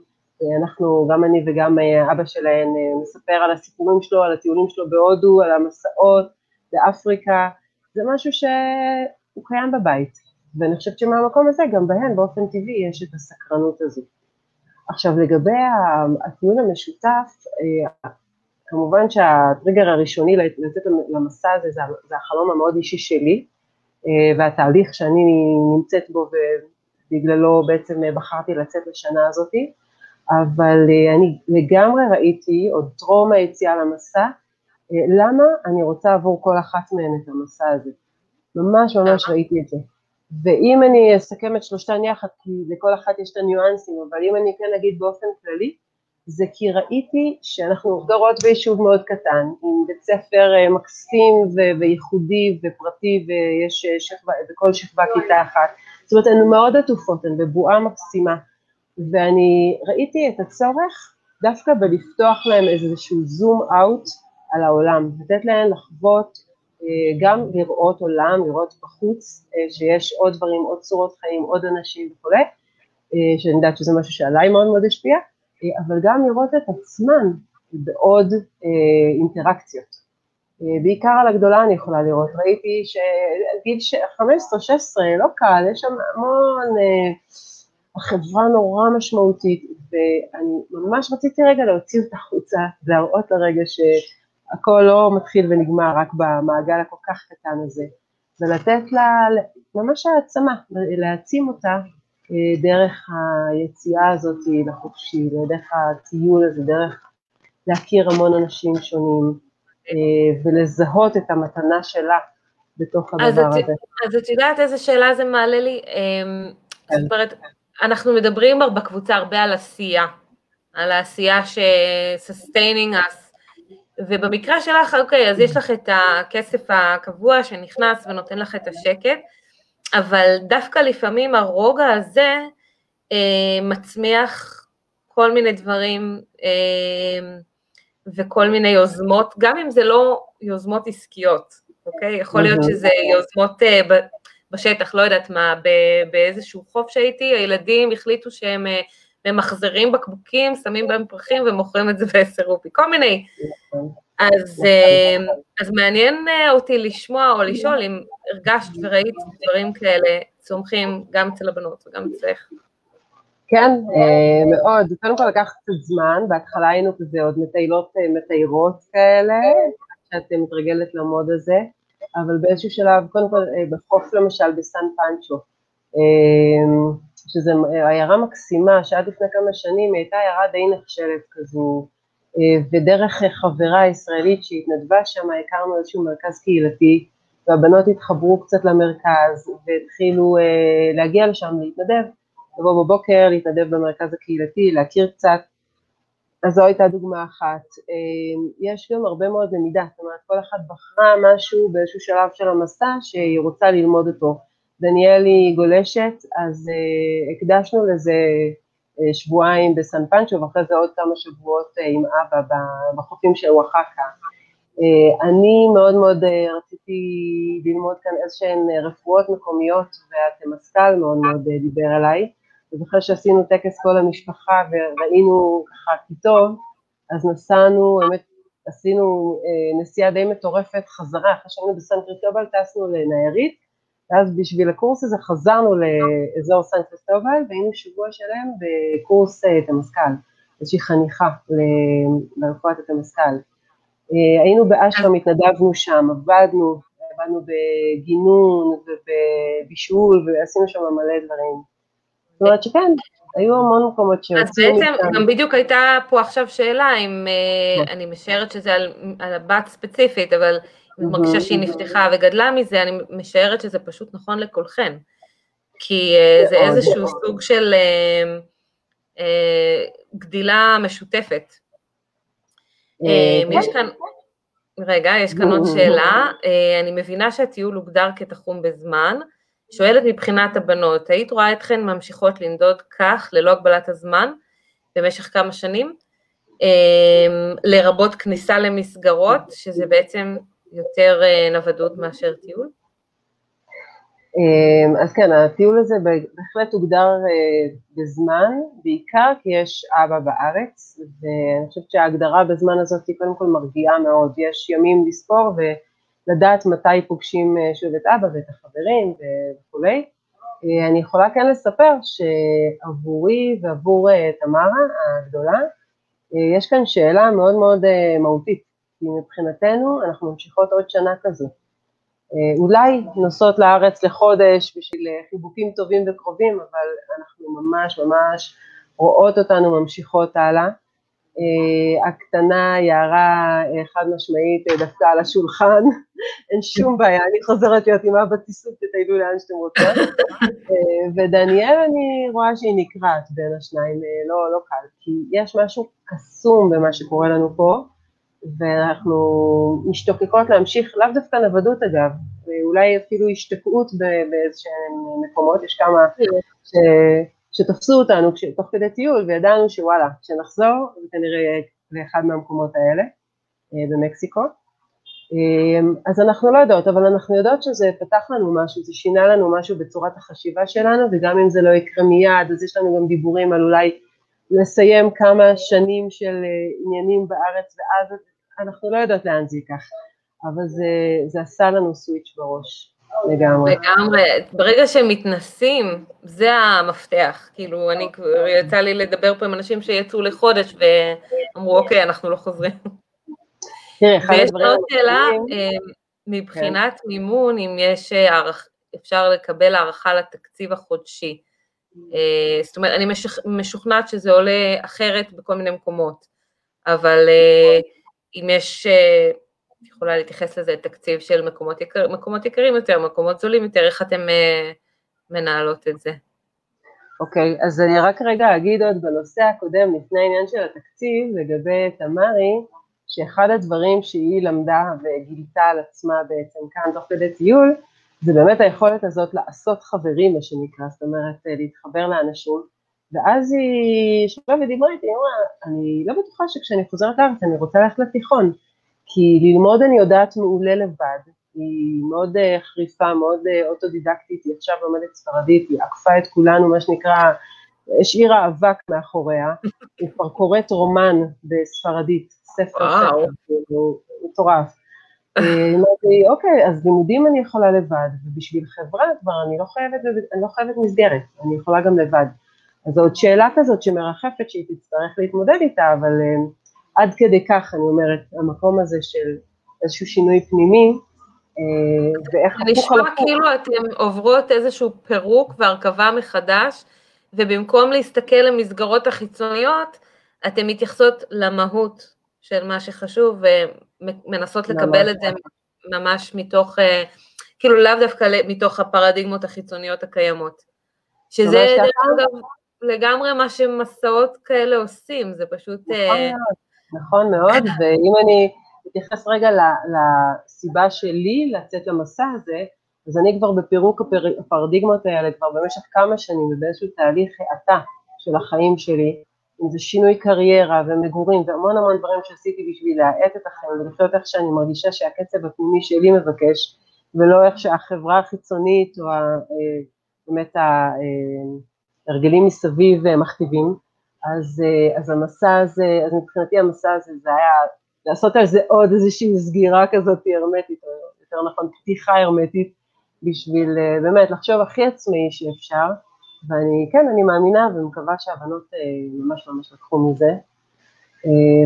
אנחנו, גם אני וגם אבא שלהן אה, מספר על הסיפורים שלו, על הטיולים שלו בהודו, על המסעות באפריקה, זה משהו שהוא קיים בבית, ואני חושבת שמהמקום הזה גם בהן באופן טבעי יש את הסקרנות הזו. עכשיו לגבי הטיול המשותף, אה, כמובן שהטריגר הראשוני לצאת למסע הזה זה, זה החלום המאוד אישי שלי, אה, והתהליך שאני נמצאת בו ובגללו בעצם בחרתי לצאת לשנה הזאתי, אבל אה, אני לגמרי ראיתי, עוד טרום היציאה למסע, למה אני רוצה עבור כל אחת מהן את המסע הזה. ממש ממש ראיתי את זה. ואם אני אסכם את שלושתן יחד, כי לכל אחת יש את הניואנסים, אבל אם אני כן אגיד באופן כללי, זה כי ראיתי שאנחנו גרות ביישוב מאוד קטן, עם בית ספר אה, מקסים ו- וייחודי ופרטי ויש אה, שכבה, בכל שכבה כיתה אחת, זאת אומרת הן מאוד עטופות, הן בבועה מקסימה, ואני ראיתי את הצורך דווקא בלפתוח להם איזשהו זום אאוט על העולם, לתת להן לחוות, גם לראות עולם, לראות בחוץ, שיש עוד דברים, עוד צורות חיים, עוד אנשים וכולי, שאני יודעת שזה משהו שעליי מאוד מאוד השפיע, אבל גם לראות את עצמן בעוד אה, אינטראקציות. אה, בעיקר על הגדולה אני יכולה לראות, ראיתי שגיל 15-16 לא קל, יש שם המון, אה, החברה נורא משמעותית, ואני ממש רציתי רגע להוציא אותה החוצה, להראות לה רגע ש, הכל לא מתחיל ונגמר רק במעגל הכל כך קטן הזה, ולתת לה ממש העצמה, להעצים אותה אה, דרך היציאה הזאת לחופשי, דרך הטיול הזה, דרך להכיר המון אנשים שונים אה, ולזהות את המתנה שלה בתוך הדבר אז הזה. אז את יודעת איזה שאלה זה מעלה לי? אמ, כן. זאת אומרת, אנחנו מדברים בקבוצה הרבה על עשייה, על העשייה ש-sustaining us, ובמקרה שלך, אוקיי, אז יש לך את הכסף הקבוע שנכנס ונותן לך את השקט, אבל דווקא לפעמים הרוגע הזה אה, מצמיח כל מיני דברים אה, וכל מיני יוזמות, גם אם זה לא יוזמות עסקיות, אוקיי? יכול להיות שזה יוזמות אה, בשטח, לא יודעת מה, באיזשהו חוף שהייתי, הילדים החליטו שהם אה, ממחזרים בקבוקים, שמים בהם פרחים ומוכרים את זה בעשר רופי, כל מיני. אז, אה, אז מעניין אותי לשמוע או לשאול אם הרגשת וראית דברים כאלה צומחים גם אצל הבנות וגם אצלך. כן, מאוד. קודם כל לקח קצת זמן, בהתחלה היינו כזה עוד מטיילות מטיירות כאלה, שאת מתרגלת למוד הזה. אבל באיזשהו שלב, קודם כל אה, בחוף למשל בסן פנצ'ו, אה, שזו עיירה מקסימה, שעד לפני כמה שנים היא הייתה עיירה די נחשלת כזו, אה, ודרך חברה ישראלית שהתנדבה שם הכרנו איזשהו מרכז קהילתי, והבנות התחברו קצת למרכז והתחילו להגיע לשם להתנדב, לבוא בבוקר, להתנדב במרכז הקהילתי, להכיר קצת אז זו הייתה דוגמה אחת. יש גם הרבה מאוד למידה, זאת אומרת כל אחת בחרה משהו באיזשהו שלב של המסע שהיא רוצה ללמוד אותו. דניאלי גולשת, אז uh, הקדשנו לזה uh, שבועיים בסן פנצ'ו ואחרי זה עוד כמה שבועות uh, עם אבא בחופים של וואחקה. Uh, אני מאוד מאוד uh, רציתי ללמוד כאן איזשהן רפואות מקומיות והתמסכ"ל מאוד מאוד uh, דיבר אליי. אז אחרי שעשינו טקס כל המשפחה וראינו ככה כי טוב, אז נסענו, באמת עשינו נסיעה די מטורפת חזרה, אחרי שהיינו בסן קריסטובל טסנו לניירית, ואז בשביל הקורס הזה חזרנו לאזור סן קריסטובל והיינו שבוע שלם בקורס אה, תמסכ"ל, איזושהי חניכה לרפואת התמסכ"ל. אה, היינו באשרם, התנדבנו שם, עבדנו, עבדנו בגינון ובבישול ועשינו שם מלא דברים. זאת אומרת שכן, היו המון מקומות שהוציאו אז בעצם. גם בדיוק הייתה פה עכשיו שאלה, אם אה, אני משערת שזה על, על הבת ספציפית, אבל מרגישה שהיא נפתחה וגדלה מזה, אני משערת שזה פשוט נכון לכולכן. כי אה, זה איזשהו סוג של אה, אה, גדילה משותפת. אה, יש כאן, רגע, יש כאן עוד שאלה, אני מבינה שהטיול הוגדר כתחום בזמן, שואלת מבחינת הבנות, היית רואה אתכן ממשיכות לנדוד כך, ללא הגבלת הזמן, במשך כמה שנים, לרבות כניסה למסגרות, שזה בעצם יותר אה, נוודות מאשר טיול? אמ, אז כן, הטיול הזה בהחלט הוגדר אה, בזמן, בעיקר כי יש אבא בארץ, ואני חושבת שההגדרה בזמן הזאת היא קודם כל מרגיעה מאוד, יש ימים לספור ו... לדעת מתי פוגשים אה, שוב את אבא ואת החברים וכולי. אני יכולה כן לספר שעבורי ועבור תמרה הגדולה, יש כאן שאלה מאוד מאוד מהותית, כי מבחינתנו אנחנו ממשיכות עוד שנה כזו. אולי נוסעות לארץ לחודש בשביל חיבוקים טובים וקרובים, אבל אנחנו ממש ממש רואות אותנו ממשיכות הלאה. אה, הקטנה, יערה אה, חד משמעית אה, דפקה על השולחן, (laughs) אין שום בעיה, אני חוזרת להיות עם אבא טיסות, תטיילו לאן שאתם רוצים. (laughs) ודניאל, אני רואה שהיא נקרעת בין השניים, לא, לא קל, כי יש משהו קסום במה שקורה לנו פה, ואנחנו משתוקקות להמשיך, לאו דווקא נוודות אגב, ואולי אפילו השתקעות באיזשהם מקומות, יש כמה ש... שתפסו אותנו תוך כדי טיול וידענו שוואלה, כשנחזור זה כנראה יהיה לאחד מהמקומות האלה אה, במקסיקו. אה, אז אנחנו לא יודעות, אבל אנחנו יודעות שזה פתח לנו משהו, זה שינה לנו משהו בצורת החשיבה שלנו, וגם אם זה לא יקרה מיד, אז יש לנו גם דיבורים על אולי לסיים כמה שנים של אה, עניינים בארץ, ואז אנחנו לא יודעות לאן זה ייקח, אבל זה, זה עשה לנו סוויץ' בראש. לגמרי. לגמרי. ברגע שהם מתנסים, זה המפתח. כאילו, אני, יצא לי לדבר פה עם אנשים שיצאו לחודש ואמרו, אוקיי, אנחנו לא חוזרים. תראי, אחד ויש. עוד שאלה, אה, מבחינת מימון, אם יש אה, אפשר לקבל הערכה לתקציב החודשי. אה, זאת אומרת, אני משוכ- משוכנעת שזה עולה אחרת בכל מיני מקומות, אבל אם יש, אה, את יכולה להתייחס לזה, תקציב של מקומות, יקר, מקומות יקרים יותר, מקומות זולים יותר, איך אתם אה, מנהלות את זה? אוקיי, אז אני רק רגע אגיד עוד בנושא הקודם, לפני העניין של התקציב, לגבי תמרי, שאחד הדברים שהיא למדה וגילתה על עצמה בעצם כאן תוך כדי טיול, זה באמת היכולת הזאת לעשות חברים, מה שנקרא, זאת אומרת, להתחבר לאנשים. ואז היא ישבה ודיברה איתי, היא אמרה, אני לא בטוחה שכשאני חוזרת לארץ אני רוצה ללכת לתיכון, כי ללמוד אני יודעת מעולה לבד, היא מאוד אה, חריפה, מאוד אה, אוטודידקטית, היא עכשיו לומדת ספרדית, היא עקפה את כולנו, מה שנקרא, השאירה אבק מאחוריה, (laughs) היא כבר קוראת רומן בספרדית, ספר. ספר, כאילו, מטורף. אה, היא אומרת לי, אוקיי, אז לימודים אני יכולה לבד, ובשביל חברה כבר אני לא חייבת, אני לא חייבת מסגרת, אני יכולה גם לבד. אז זו עוד שאלה כזאת שמרחפת שהיא תצטרך להתמודד איתה, אבל אה, עד כדי כך, אני אומרת, המקום הזה של איזשהו שינוי פנימי, אה, ואיך הפוך על נשמע הפוך. כאילו אתן עוברות איזשהו פירוק והרכבה מחדש, ובמקום להסתכל למסגרות החיצוניות, אתן מתייחסות למהות של מה שחשוב, ומנסות לקבל את זה ממש מתוך, אה, כאילו לאו דווקא מתוך הפרדיגמות החיצוניות הקיימות. שזה דרך. אגב לגמרי מה שמסעות כאלה עושים, זה פשוט... אה, נכון מאוד, נכון מאוד, (coughs) ואם אני אתייחס רגע לסיבה שלי לצאת למסע הזה, אז אני כבר בפירוק הפר- הפרדיגמות האלה כבר במשך כמה שנים ובאיזשהו תהליך האטה של החיים שלי, אם זה שינוי קריירה ומגורים והמון המון דברים שעשיתי בשביל להאט את החיים ולחיות איך שאני מרגישה שהקצב הפנימי שלי מבקש, ולא איך שהחברה החיצונית או ה- ההרגלים מסביב אה, מכתיבים. אז, אה, אז המסע הזה, אז מבחינתי המסע הזה זה היה לעשות על זה עוד איזושהי סגירה כזאת הרמטית, או יותר נכון פתיחה הרמטית, בשביל אה, באמת לחשוב הכי עצמאי שאפשר, ואני, כן, אני מאמינה ומקווה שהבנות ממש ממש לקחו מזה.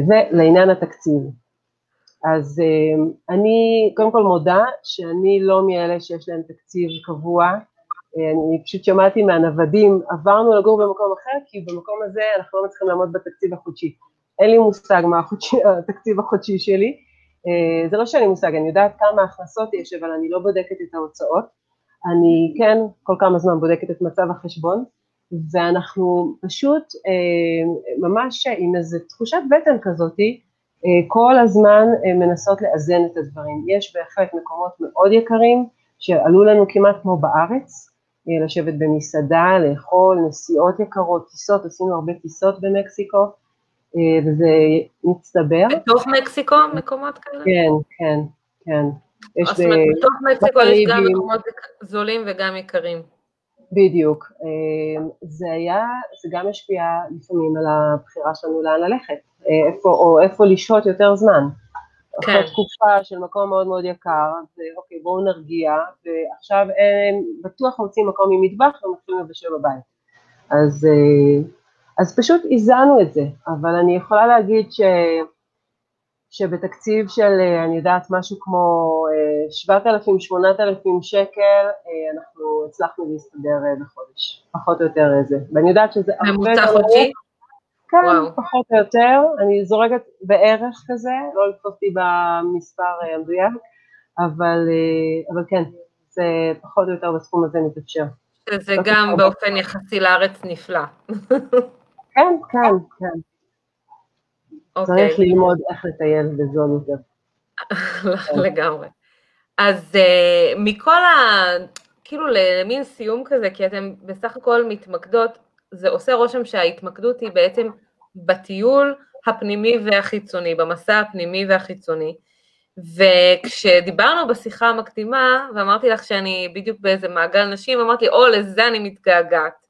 ולעניין התקציב, אז אני קודם כל מודה שאני לא מאלה שיש להם תקציב קבוע, אני פשוט שמעתי מהנוודים, עברנו לגור במקום אחר, כי במקום הזה אנחנו לא מצליחים לעמוד בתקציב החודשי. אין לי מושג מה החודשי, (laughs) התקציב החודשי שלי, אה, זה לא שאין לי מושג, אני יודעת כמה הכנסות יש, אבל אני לא בודקת את ההוצאות. אני כן כל כמה זמן בודקת את מצב החשבון, ואנחנו פשוט אה, ממש עם איזו תחושת בטן כזאתי, אה, כל הזמן אה, מנסות לאזן את הדברים. יש בהחלט מקומות מאוד יקרים, שעלו לנו כמעט כמו בארץ, אה, לשבת במסעדה, לאכול, נסיעות יקרות, טיסות, עשינו הרבה טיסות במקסיקו, אה, וזה מצטבר. בתוך מקסיקו מקומות כאלה? כן, כן, כן. יש זאת אומרת, ב- בתוך מקסיקו יש גם. מקומות זולים וגם יקרים. בדיוק. אה, זה היה, זה גם השפיע לפעמים על הבחירה שלנו לאן ללכת, אה, איפה, או איפה לשהות יותר זמן. כן. אחרי תקופה של מקום מאוד מאוד יקר, אז אה, אוקיי, בואו נרגיע, ועכשיו הם בטוח מוצאים מקום עם מטבח ומתחילים לבשל בבית. אז, אה, אז פשוט איזנו את זה, אבל אני יכולה להגיד ש... שבתקציב של, אה, אני יודעת, משהו כמו 7,000-8,000 שקל, אנחנו הצלחנו להסתדר בחודש, פחות או יותר איזה. ואני יודעת שזה הרבה ממוצע חודשי? כן, וואו. פחות או יותר, אני זורקת בערך כזה, לא לתפוס אותי במספר אה, המדויק, אבל, אה, אבל כן, זה פחות או יותר בסכום הזה מתאפשר. שזה לא גם. באופן יחסי לארץ נפלא. כן, כן, כן, אוקיי, צריך ללמוד איך לטייל בזול יותר. (laughs) לגמרי. אז אה, מכל ה... כאילו למין סיום כזה, כי אתם בסך הכל מתמקדות, זה עושה רושם שההתמקדות היא בעצם בטיול הפנימי והחיצוני, במסע הפנימי והחיצוני. וכשדיברנו בשיחה המקדימה, ואמרתי לך שאני בדיוק באיזה מעגל נשים, אמרתי או, לזה אני מתגעגעת.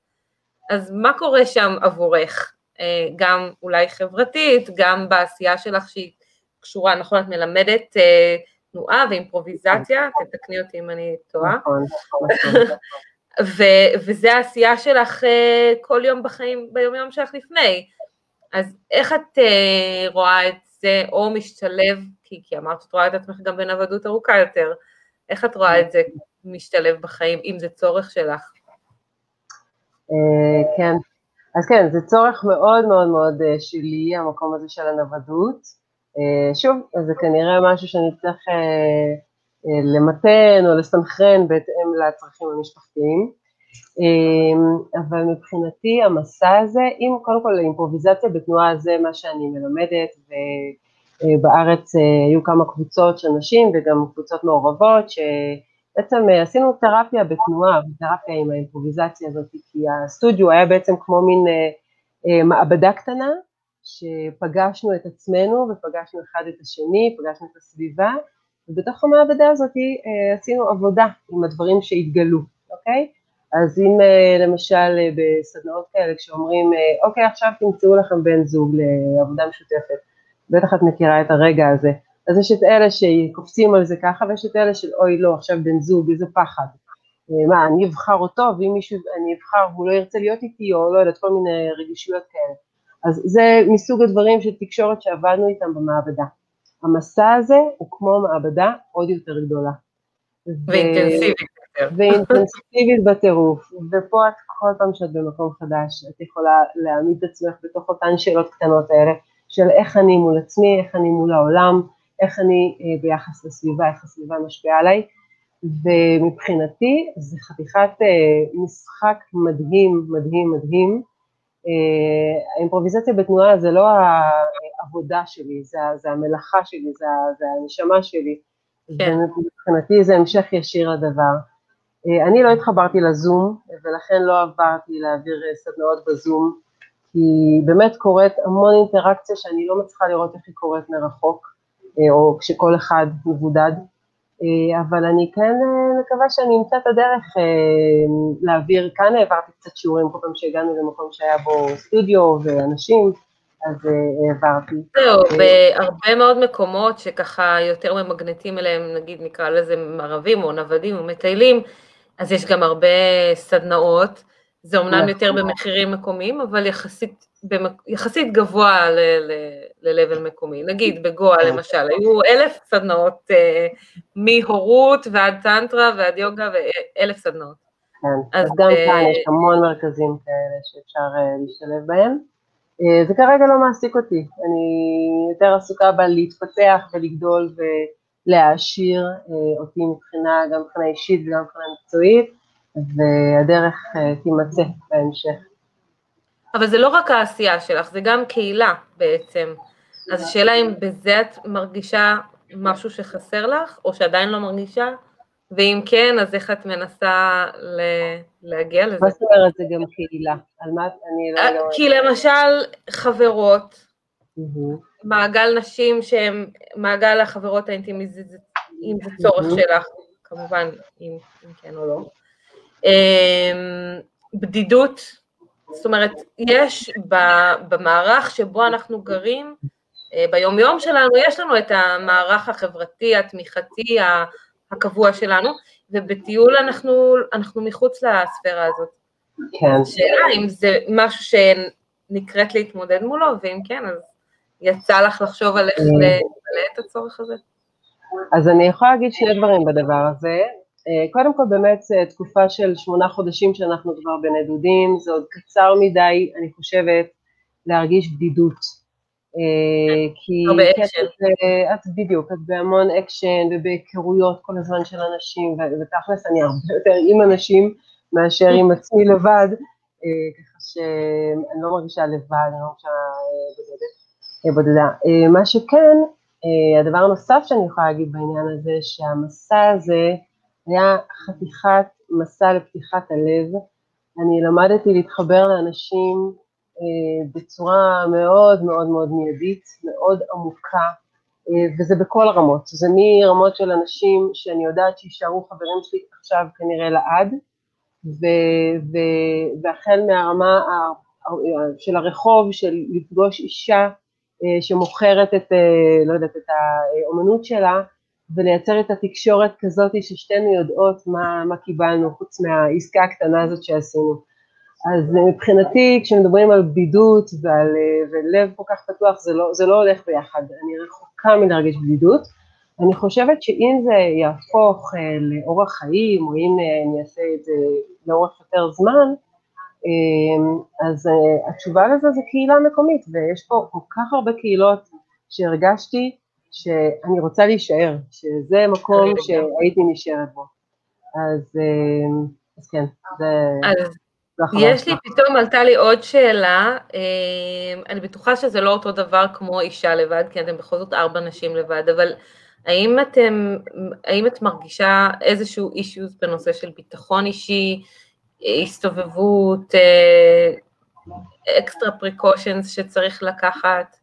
אז מה קורה שם עבורך? אה, גם אולי חברתית, גם בעשייה שלך שהיא קשורה, נכון, את מלמדת אה, תנועה ואימפרוביזציה, תתקני אותי אם אני טועה, נכון, נכון. ו- וזה העשייה שלך אה, כל יום בחיים, ביום יום שלך לפני. אז איך את אה, רואה את זה או משתלב, כי, כי אמרת שאת רואה את עצמך גם בנוודות ארוכה יותר, איך את רואה את זה משתלב בחיים, אם זה צורך שלך? אה, כן, אז כן, זה צורך מאוד מאוד מאוד שלי, המקום הזה של הנוודות. שוב, זה כנראה משהו שאני צריך למתן או לסנכרן בהתאם לצרכים המשפחתיים. אבל מבחינתי המסע הזה, אם קודם כל אימפרוביזציה בתנועה זה מה שאני מלמדת, ובארץ היו כמה קבוצות של נשים וגם קבוצות מעורבות, ש... בעצם אה, עשינו תרפיה בתנועה, תרפיה עם האימפרוביזציה הזאת, כי הסטודיו היה בעצם כמו מין אה, אה, מעבדה קטנה, שפגשנו את עצמנו ופגשנו אחד את השני, פגשנו את הסביבה, ובתוך המעבדה הזאת אה, עשינו עבודה עם הדברים שהתגלו, אוקיי? אז אם אה, למשל אה, בסדנאות כאלה כשאומרים, אוקיי עכשיו תמצאו לכם בן זוג לעבודה משותפת, בטח את מכירה את הרגע הזה, אז יש את אלה שקופצים על זה ככה, ויש את אלה של אוי לא, עכשיו בן זוג, איזה פחד. מה, אני אבחר אותו, ואם מישהו, אני אבחר והוא לא ירצה להיות איתי, או לא יודעת, כל מיני רגישויות כאלה. אז זה מסוג הדברים של תקשורת שעבדנו איתם במעבדה. המסע הזה הוא כמו מעבדה עוד יותר גדולה. ואינטנסיבית יותר. ואינטנסיבית בטירוף. ופה את כל פעם שאת במקום חדש, את יכולה להעמיד את עצמך בתוך אותן שאלות קטנות האלה, של איך אני מול עצמי, איך אני מול העולם, איך אני אה, ביחס לסביבה, איך הסביבה משפיעה עליי, ומבחינתי זה חתיכת אה, משחק מדהים, מדהים, מדהים. אה, האימפרוביזציה בתנועה זה לא העבודה שלי, זה, זה המלאכה שלי, זה, זה הנשמה שלי, כן. ומבחינתי זה המשך ישיר לדבר. אני לא התחברתי לזום, ולכן לא עברתי להעביר סדנאות בזום, כי באמת קורית המון אינטראקציה שאני לא מצליחה לראות איך היא קורית מרחוק. אה, או כשכל אחד מבודד, אה, אבל אני כן אה, מקווה שאני אמצא את הדרך להעביר, כאן העברתי קצת שיעורים כל פעם שהגענו למקום שהיה בו סטודיו ואנשים, אז העברתי. זהו, בהרבה מאוד מקומות שככה יותר ממגנטים אליהם, נגיד נקרא לזה מערבים או נוודים או מטיילים, אז יש גם הרבה סדנאות, זה אומנם. יותר במחירים מקומיים, אבל יחסית יחסית גבוה ל-level מקומי. נגיד בגואה אוקיי. למשל, היו אלף סדנאות אה, מהורות ועד טנטרה ועד יוגה ואלף סדנאות. כן, אז, אז גם אה, כאן יש המון מרכזים כאלה שאפשר אה, להשתלב בהם. זה כרגע לא מעסיק אותי, אני יותר עסוקה בלהתפתח ולגדול ולהעשיר אותי מבחינה, גם מבחינה אישית וגם מבחינה מקצועית, והדרך תימצא בהמשך. אבל זה לא רק העשייה שלך, זה גם קהילה בעצם. אז השאלה אם בזה את מרגישה משהו שחסר לך, או שעדיין לא מרגישה, ואם כן, אז איך את מנסה ל- להגיע לזה? מה זאת אומרת זה גם קהילה? על מה אני לא יודעת. כי למשל חברות, מעגל נשים שהם, מעגל החברות האינטימי, אם זה צורך שלך, כמובן, אם כן או לא. אמ, בדידות, זאת אומרת, יש במערך שבו אנחנו גרים, אה, ביומיום שלנו, יש לנו את המערך החברתי, התמיכתי, הקבוע שלנו, ובטיול אנחנו, אנחנו מחוץ לספירה הזאת. כן. השאלה אם זה משהו שנקראת להתמודד מולו, ואם כן, אז יצא לך לחשוב על איך למלא את הצורך הזה? אז אני יכולה להגיד שני דברים בדבר הזה. אה, קודם כל באמת אה, תקופה של שמונה חודשים שאנחנו כבר בנדודים, זה עוד קצר מדי, אני חושבת, להרגיש בדידות. אה, כי... הרבה לא אקשן. את בדיוק, את בהמון אקשן ובהיכרויות כל הזמן של אנשים, ותכלס אני הרבה יותר עם אנשים מאשר עם עצמי לבד, ככה שאני לא מרגישה לבד, אני לא מרגישה בודדה. מה שכן, הדבר הנוסף שאני יכולה להגיד בעניין הזה, שהמסע הזה, היה חתיכת מסע לפתיחת הלב. אני למדתי להתחבר לאנשים אה, בצורה מאוד מאוד מאוד מיידית, מאוד עמוקה, אה, וזה בכל הרמות. זה מרמות של אנשים שאני יודעת שיישארו חברים שלי עכשיו כנראה לעד, ו- ו- והחל מהרמה של הרחוב, של לפגוש אישה אה, שמוכרת את, אה, לא יודעת, את האומנות שלה, ולייצר את התקשורת כזאת ששתינו יודעות מה, מה קיבלנו חוץ מהעסקה הקטנה הזאת שעשינו. אז מבחינתי, כשמדברים על בדידות ועל ולב כל כך פתוח, זה לא, זה לא הולך ביחד. אני רחוקה מלהרגיש בדידות. אני חושבת שאם זה יהפוך לאורח חיים, או אם אני אעשה את זה לאורך יותר זמן, אז התשובה לזה זה קהילה מקומית, ויש פה כל כך הרבה קהילות שהרגשתי שאני רוצה להישאר, שזה מקום שהייתי נשארת בו. אז, אה, אז כן, זה... אז יש לי, פתאום עלתה לי עוד שאלה, אה, אני בטוחה שזה לא אותו דבר כמו אישה לבד, כי אתם בכל זאת ארבע נשים לבד, אבל האם אתם, האם את מרגישה איזשהו אישיוז בנושא של ביטחון אישי, הסתובבות, אקסטרה פריקושנס שצריך לקחת?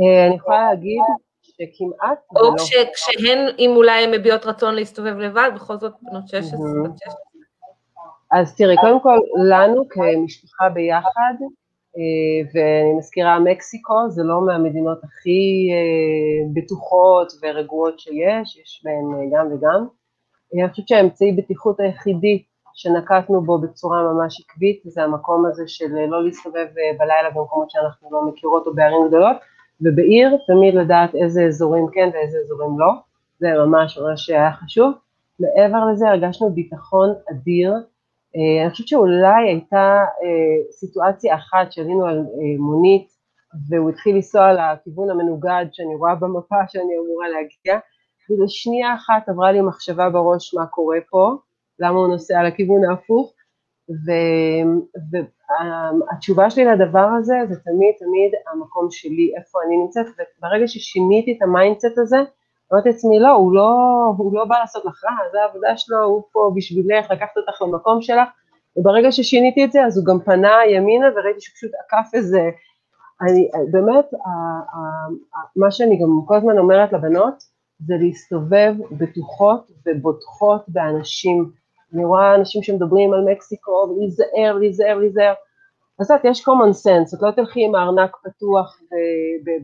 אה, אני יכולה להגיד שכמעט או. כשהן, אם אולי הן מביעות רצון להסתובב לבד, בכל זאת בנות 16, אז תראי, קודם כל, לנו כמשפחה ביחד, אה, ואני מזכירה, מקסיקו זה לא מהמדינות הכי אה, בטוחות ורגועות שיש, יש בהן גם וגם. אני חושבת שהאמצעי בטיחות היחידי שנקטנו בו בצורה ממש עקבית, זה המקום הזה של לא להסתובב בלילה במקומות שאנחנו לא מכירות או בערים גדולות, ובעיר תמיד לדעת איזה אזורים כן ואיזה אזורים לא, זה ממש ממש היה חשוב. מעבר לזה הרגשנו ביטחון אדיר. אה, אני חושבת שאולי הייתה אה, סיטואציה אחת שעלינו על אה, מונית והוא התחיל לנסוע לכיוון המנוגד שאני רואה במפה שאני אמורה להגיע, ובשנייה אחת עברה לי מחשבה בראש מה קורה פה, למה הוא נוסע לכיוון ההפוך, והתשובה שלי לדבר הזה זה תמיד תמיד המקום שלי, איפה אני נמצאת, וברגע ששיניתי את ה mindset הזה, אמרתי לעצמי, לא, הוא לא, הוא לא בא לעשות לך רע, זו העבודה שלו, הוא פה בשבילך, לקחת אותך למקום שלך, וברגע ששיניתי את זה, אז הוא גם פנה ימינה, וראיתי שהוא פשוט עקף איזה, אני, באמת, מה שאני גם כל הזמן אומרת לבנות, זה להסתובב בטוחות ובוטחות באנשים, אני רואה אנשים שמדברים על מקסיקו, ולהיזהר, להיזהר, להיזהר. אז את יש common sense, את לא תלכי עם הארנק פתוח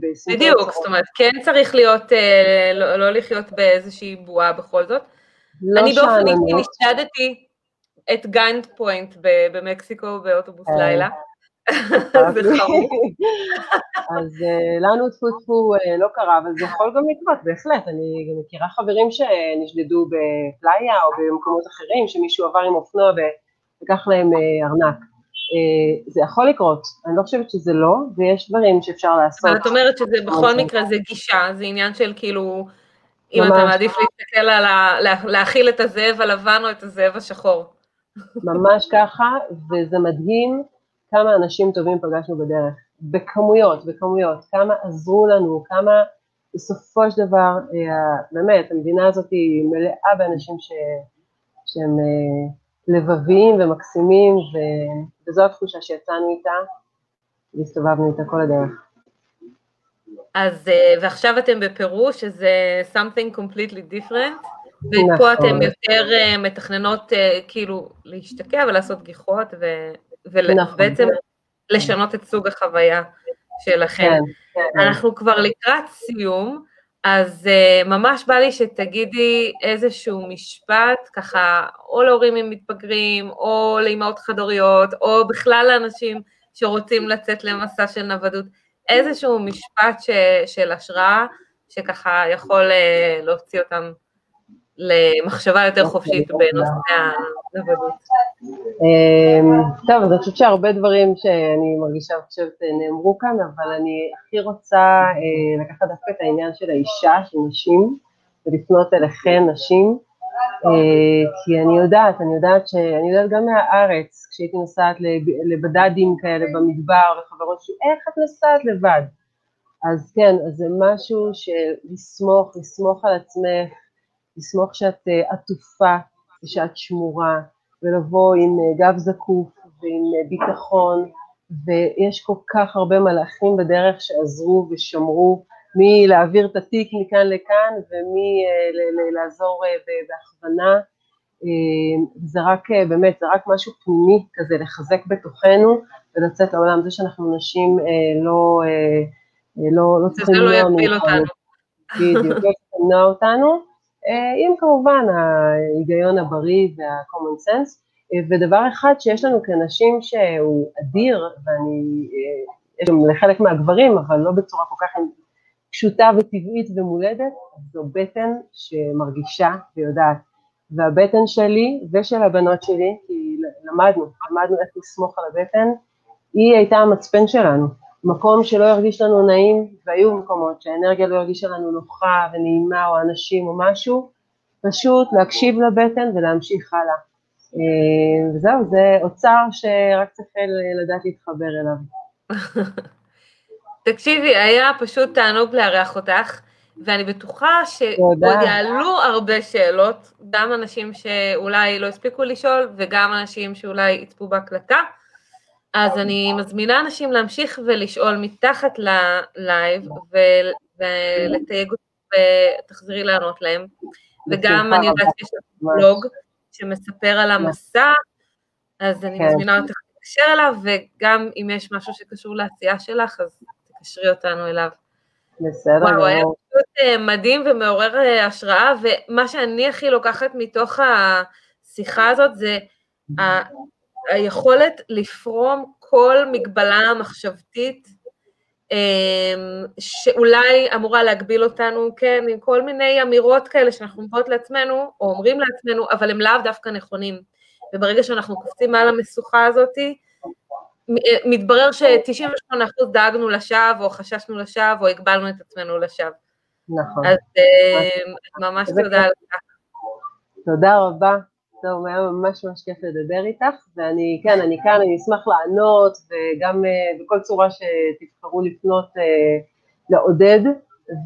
בסמכות. בדיוק, זאת אומרת, כן צריך להיות, אה, לא, לא לחיות באיזושהי בועה בכל זאת. לא אני באופן אישי נשדדתי at gunpoint במקסיקו באוטובוס (laughs) אז אה, לנו טפו טפו אה, לא קרה, אבל זה יכול גם לקרות, בהחלט. אני גם מכירה חברים שנשדדו בפלאיה או במקומות אחרים, שמישהו עבר עם אופנוע ולקח להם אה, ארנק. זה יכול לקרות, אני לא חושבת שזה לא, ויש דברים שאפשר לעשות. אבל את אומרת שזה בכל מקרה זה גישה, זה עניין של כאילו, אם אתה מעדיף להסתכל על ה... להאכיל את הזאב הלבן או את הזאב השחור. ממש ככה, וזה מדהים. כמה אנשים טובים פגשנו בדרך, בכמויות, בכמויות, כמה עזרו לנו, כמה בסופו של דבר, אה, באמת, המדינה הזאת היא מלאה באנשים ש, שהם אה, לבביים ומקסימים, ו, וזו התחושה שיצאנו איתה, והסתובבנו איתה כל הדרך. אז, אה, ועכשיו אתם בפרו, שזה something completely different, ופה נכון. אתם יותר מתכננות כאילו להשתקע ולעשות גיחות, ו... ובעצם נכון. לשנות את סוג החוויה שלכם. כן, כן. אנחנו כבר לקראת סיום, אז uh, ממש בא לי שתגידי איזשהו משפט, ככה, או להורים עם מתבגרים, או לאמהות חד-הוריות, או בכלל לאנשים שרוצים לצאת למסע של נוודות, איזשהו משפט ש, של השראה, שככה יכול uh, להוציא אותם למחשבה יותר חופשית בנושא הנוודות. אמ, טוב, אז אני חושבת שהרבה דברים שאני מרגישה וחושבת נאמרו כאן, אבל אני הכי רוצה אה, לקחת דווקא את העניין של האישה, של נשים, ולפנות אליכן נשים, אה, כי אני יודעת, אני יודעת שאני יודעת גם מהארץ, כשהייתי נוסעת לבד"דים כאלה במדבר, וחברות שלי, איך את נוסעת לבד? אז כן, אז זה משהו של לסמוך, לסמוך על עצמך, לסמוך שאת אה, עטופה ושאת שמורה, ולבוא עם אה, גב זקוף ועם אה, ביטחון, ויש כל כך הרבה מלאכים בדרך שעזרו ושמרו מלהעביר את התיק מכאן לכאן ומלעזור בהכוונה. זה רק, באמת, זה רק משהו פנימי כזה, לחזק בתוכנו ולצאת לעולם. זה שאנחנו נשים לא, לא, לא צריכים למנוע אותנו. זה לא יפיל אותנו. בדיוק, לא צריכים למנוע אותנו. עם כמובן ההיגיון הבריא וה-common sense. ודבר אחד שיש לנו כנשים שהוא אדיר, ואני, יש גם לחלק מהגברים, אבל לא בצורה כל כך פשוטה וטבעית ומולדת, זו בטן שמרגישה ויודעת. והבטן שלי ושל הבנות שלי, כי למדנו, למדנו איך לסמוך על הבטן, היא הייתה המצפן שלנו. מקום שלא ירגיש לנו נעים, והיו מקומות שהאנרגיה לא הרגישה לנו נוחה ונעימה או אנשים או משהו, פשוט להקשיב לבטן ולהמשיך הלאה. אה, וזהו, זה אוצר שרק צריך לדעת להתחבר אליו. (laughs) תקשיבי, היה פשוט תענוג לארח אותך, ואני בטוחה שעוד יעלו הרבה שאלות, גם אנשים שאולי לא הספיקו לשאול, וגם אנשים שאולי יצפו בהקלטה. אז אני מזמינה אנשים להמשיך ולשאול מתחת ללייב ולתייג אותי ותחזרי לענות להם. וגם אני יודעת שיש לך בלוג שמספר על המסע, אז אני כן. מזמינה אותך להתקשר אליו, וגם אם יש משהו שקשור לעשייה שלך, אז תקשרי אותנו אליו. בסדר. וואו, היה פשוט אה, מדהים ומעורר אה, השראה, ומה שאני הכי לוקחת מתוך השיחה הזאת זה היכולת לפרום כל מגבלה מחשבתית אמ, שאולי אמורה להגביל אותנו, כן, עם כל מיני אמירות כאלה שאנחנו אומרות לעצמנו, או אומרים לעצמנו, אבל הם לאו דווקא נכונים. וברגע שאנחנו קופצים מעל המשוכה הזאת, מתברר ש-98% דאגנו לשווא, או חששנו לשווא, או הגבלנו את עצמנו לשווא. נכון. אז אמ, ממש תודה על כך. תודה רבה. טוב, היה ממש ממש כיף לדבר איתך, ואני, כן, אני כאן, אני אשמח לענות, וגם uh, בכל צורה שתבחרו לפנות uh, לעודד,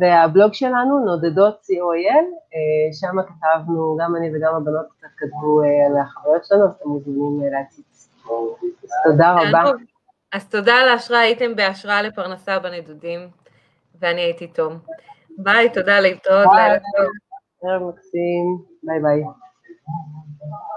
והבלוג שלנו, נודדות co.il, אה, שם כתבנו, גם אני וגם הבנות קצת כתבו על החוויות שלנו, אז אתם מוזמנים להציץ. אז תודה רבה. אז תודה על ההשראה, הייתם בהשראה לפרנסה בנדודים, ואני הייתי תום. ביי, תודה להתראות, לילה טוב. ערב מקסים, ביי ביי. Thank you.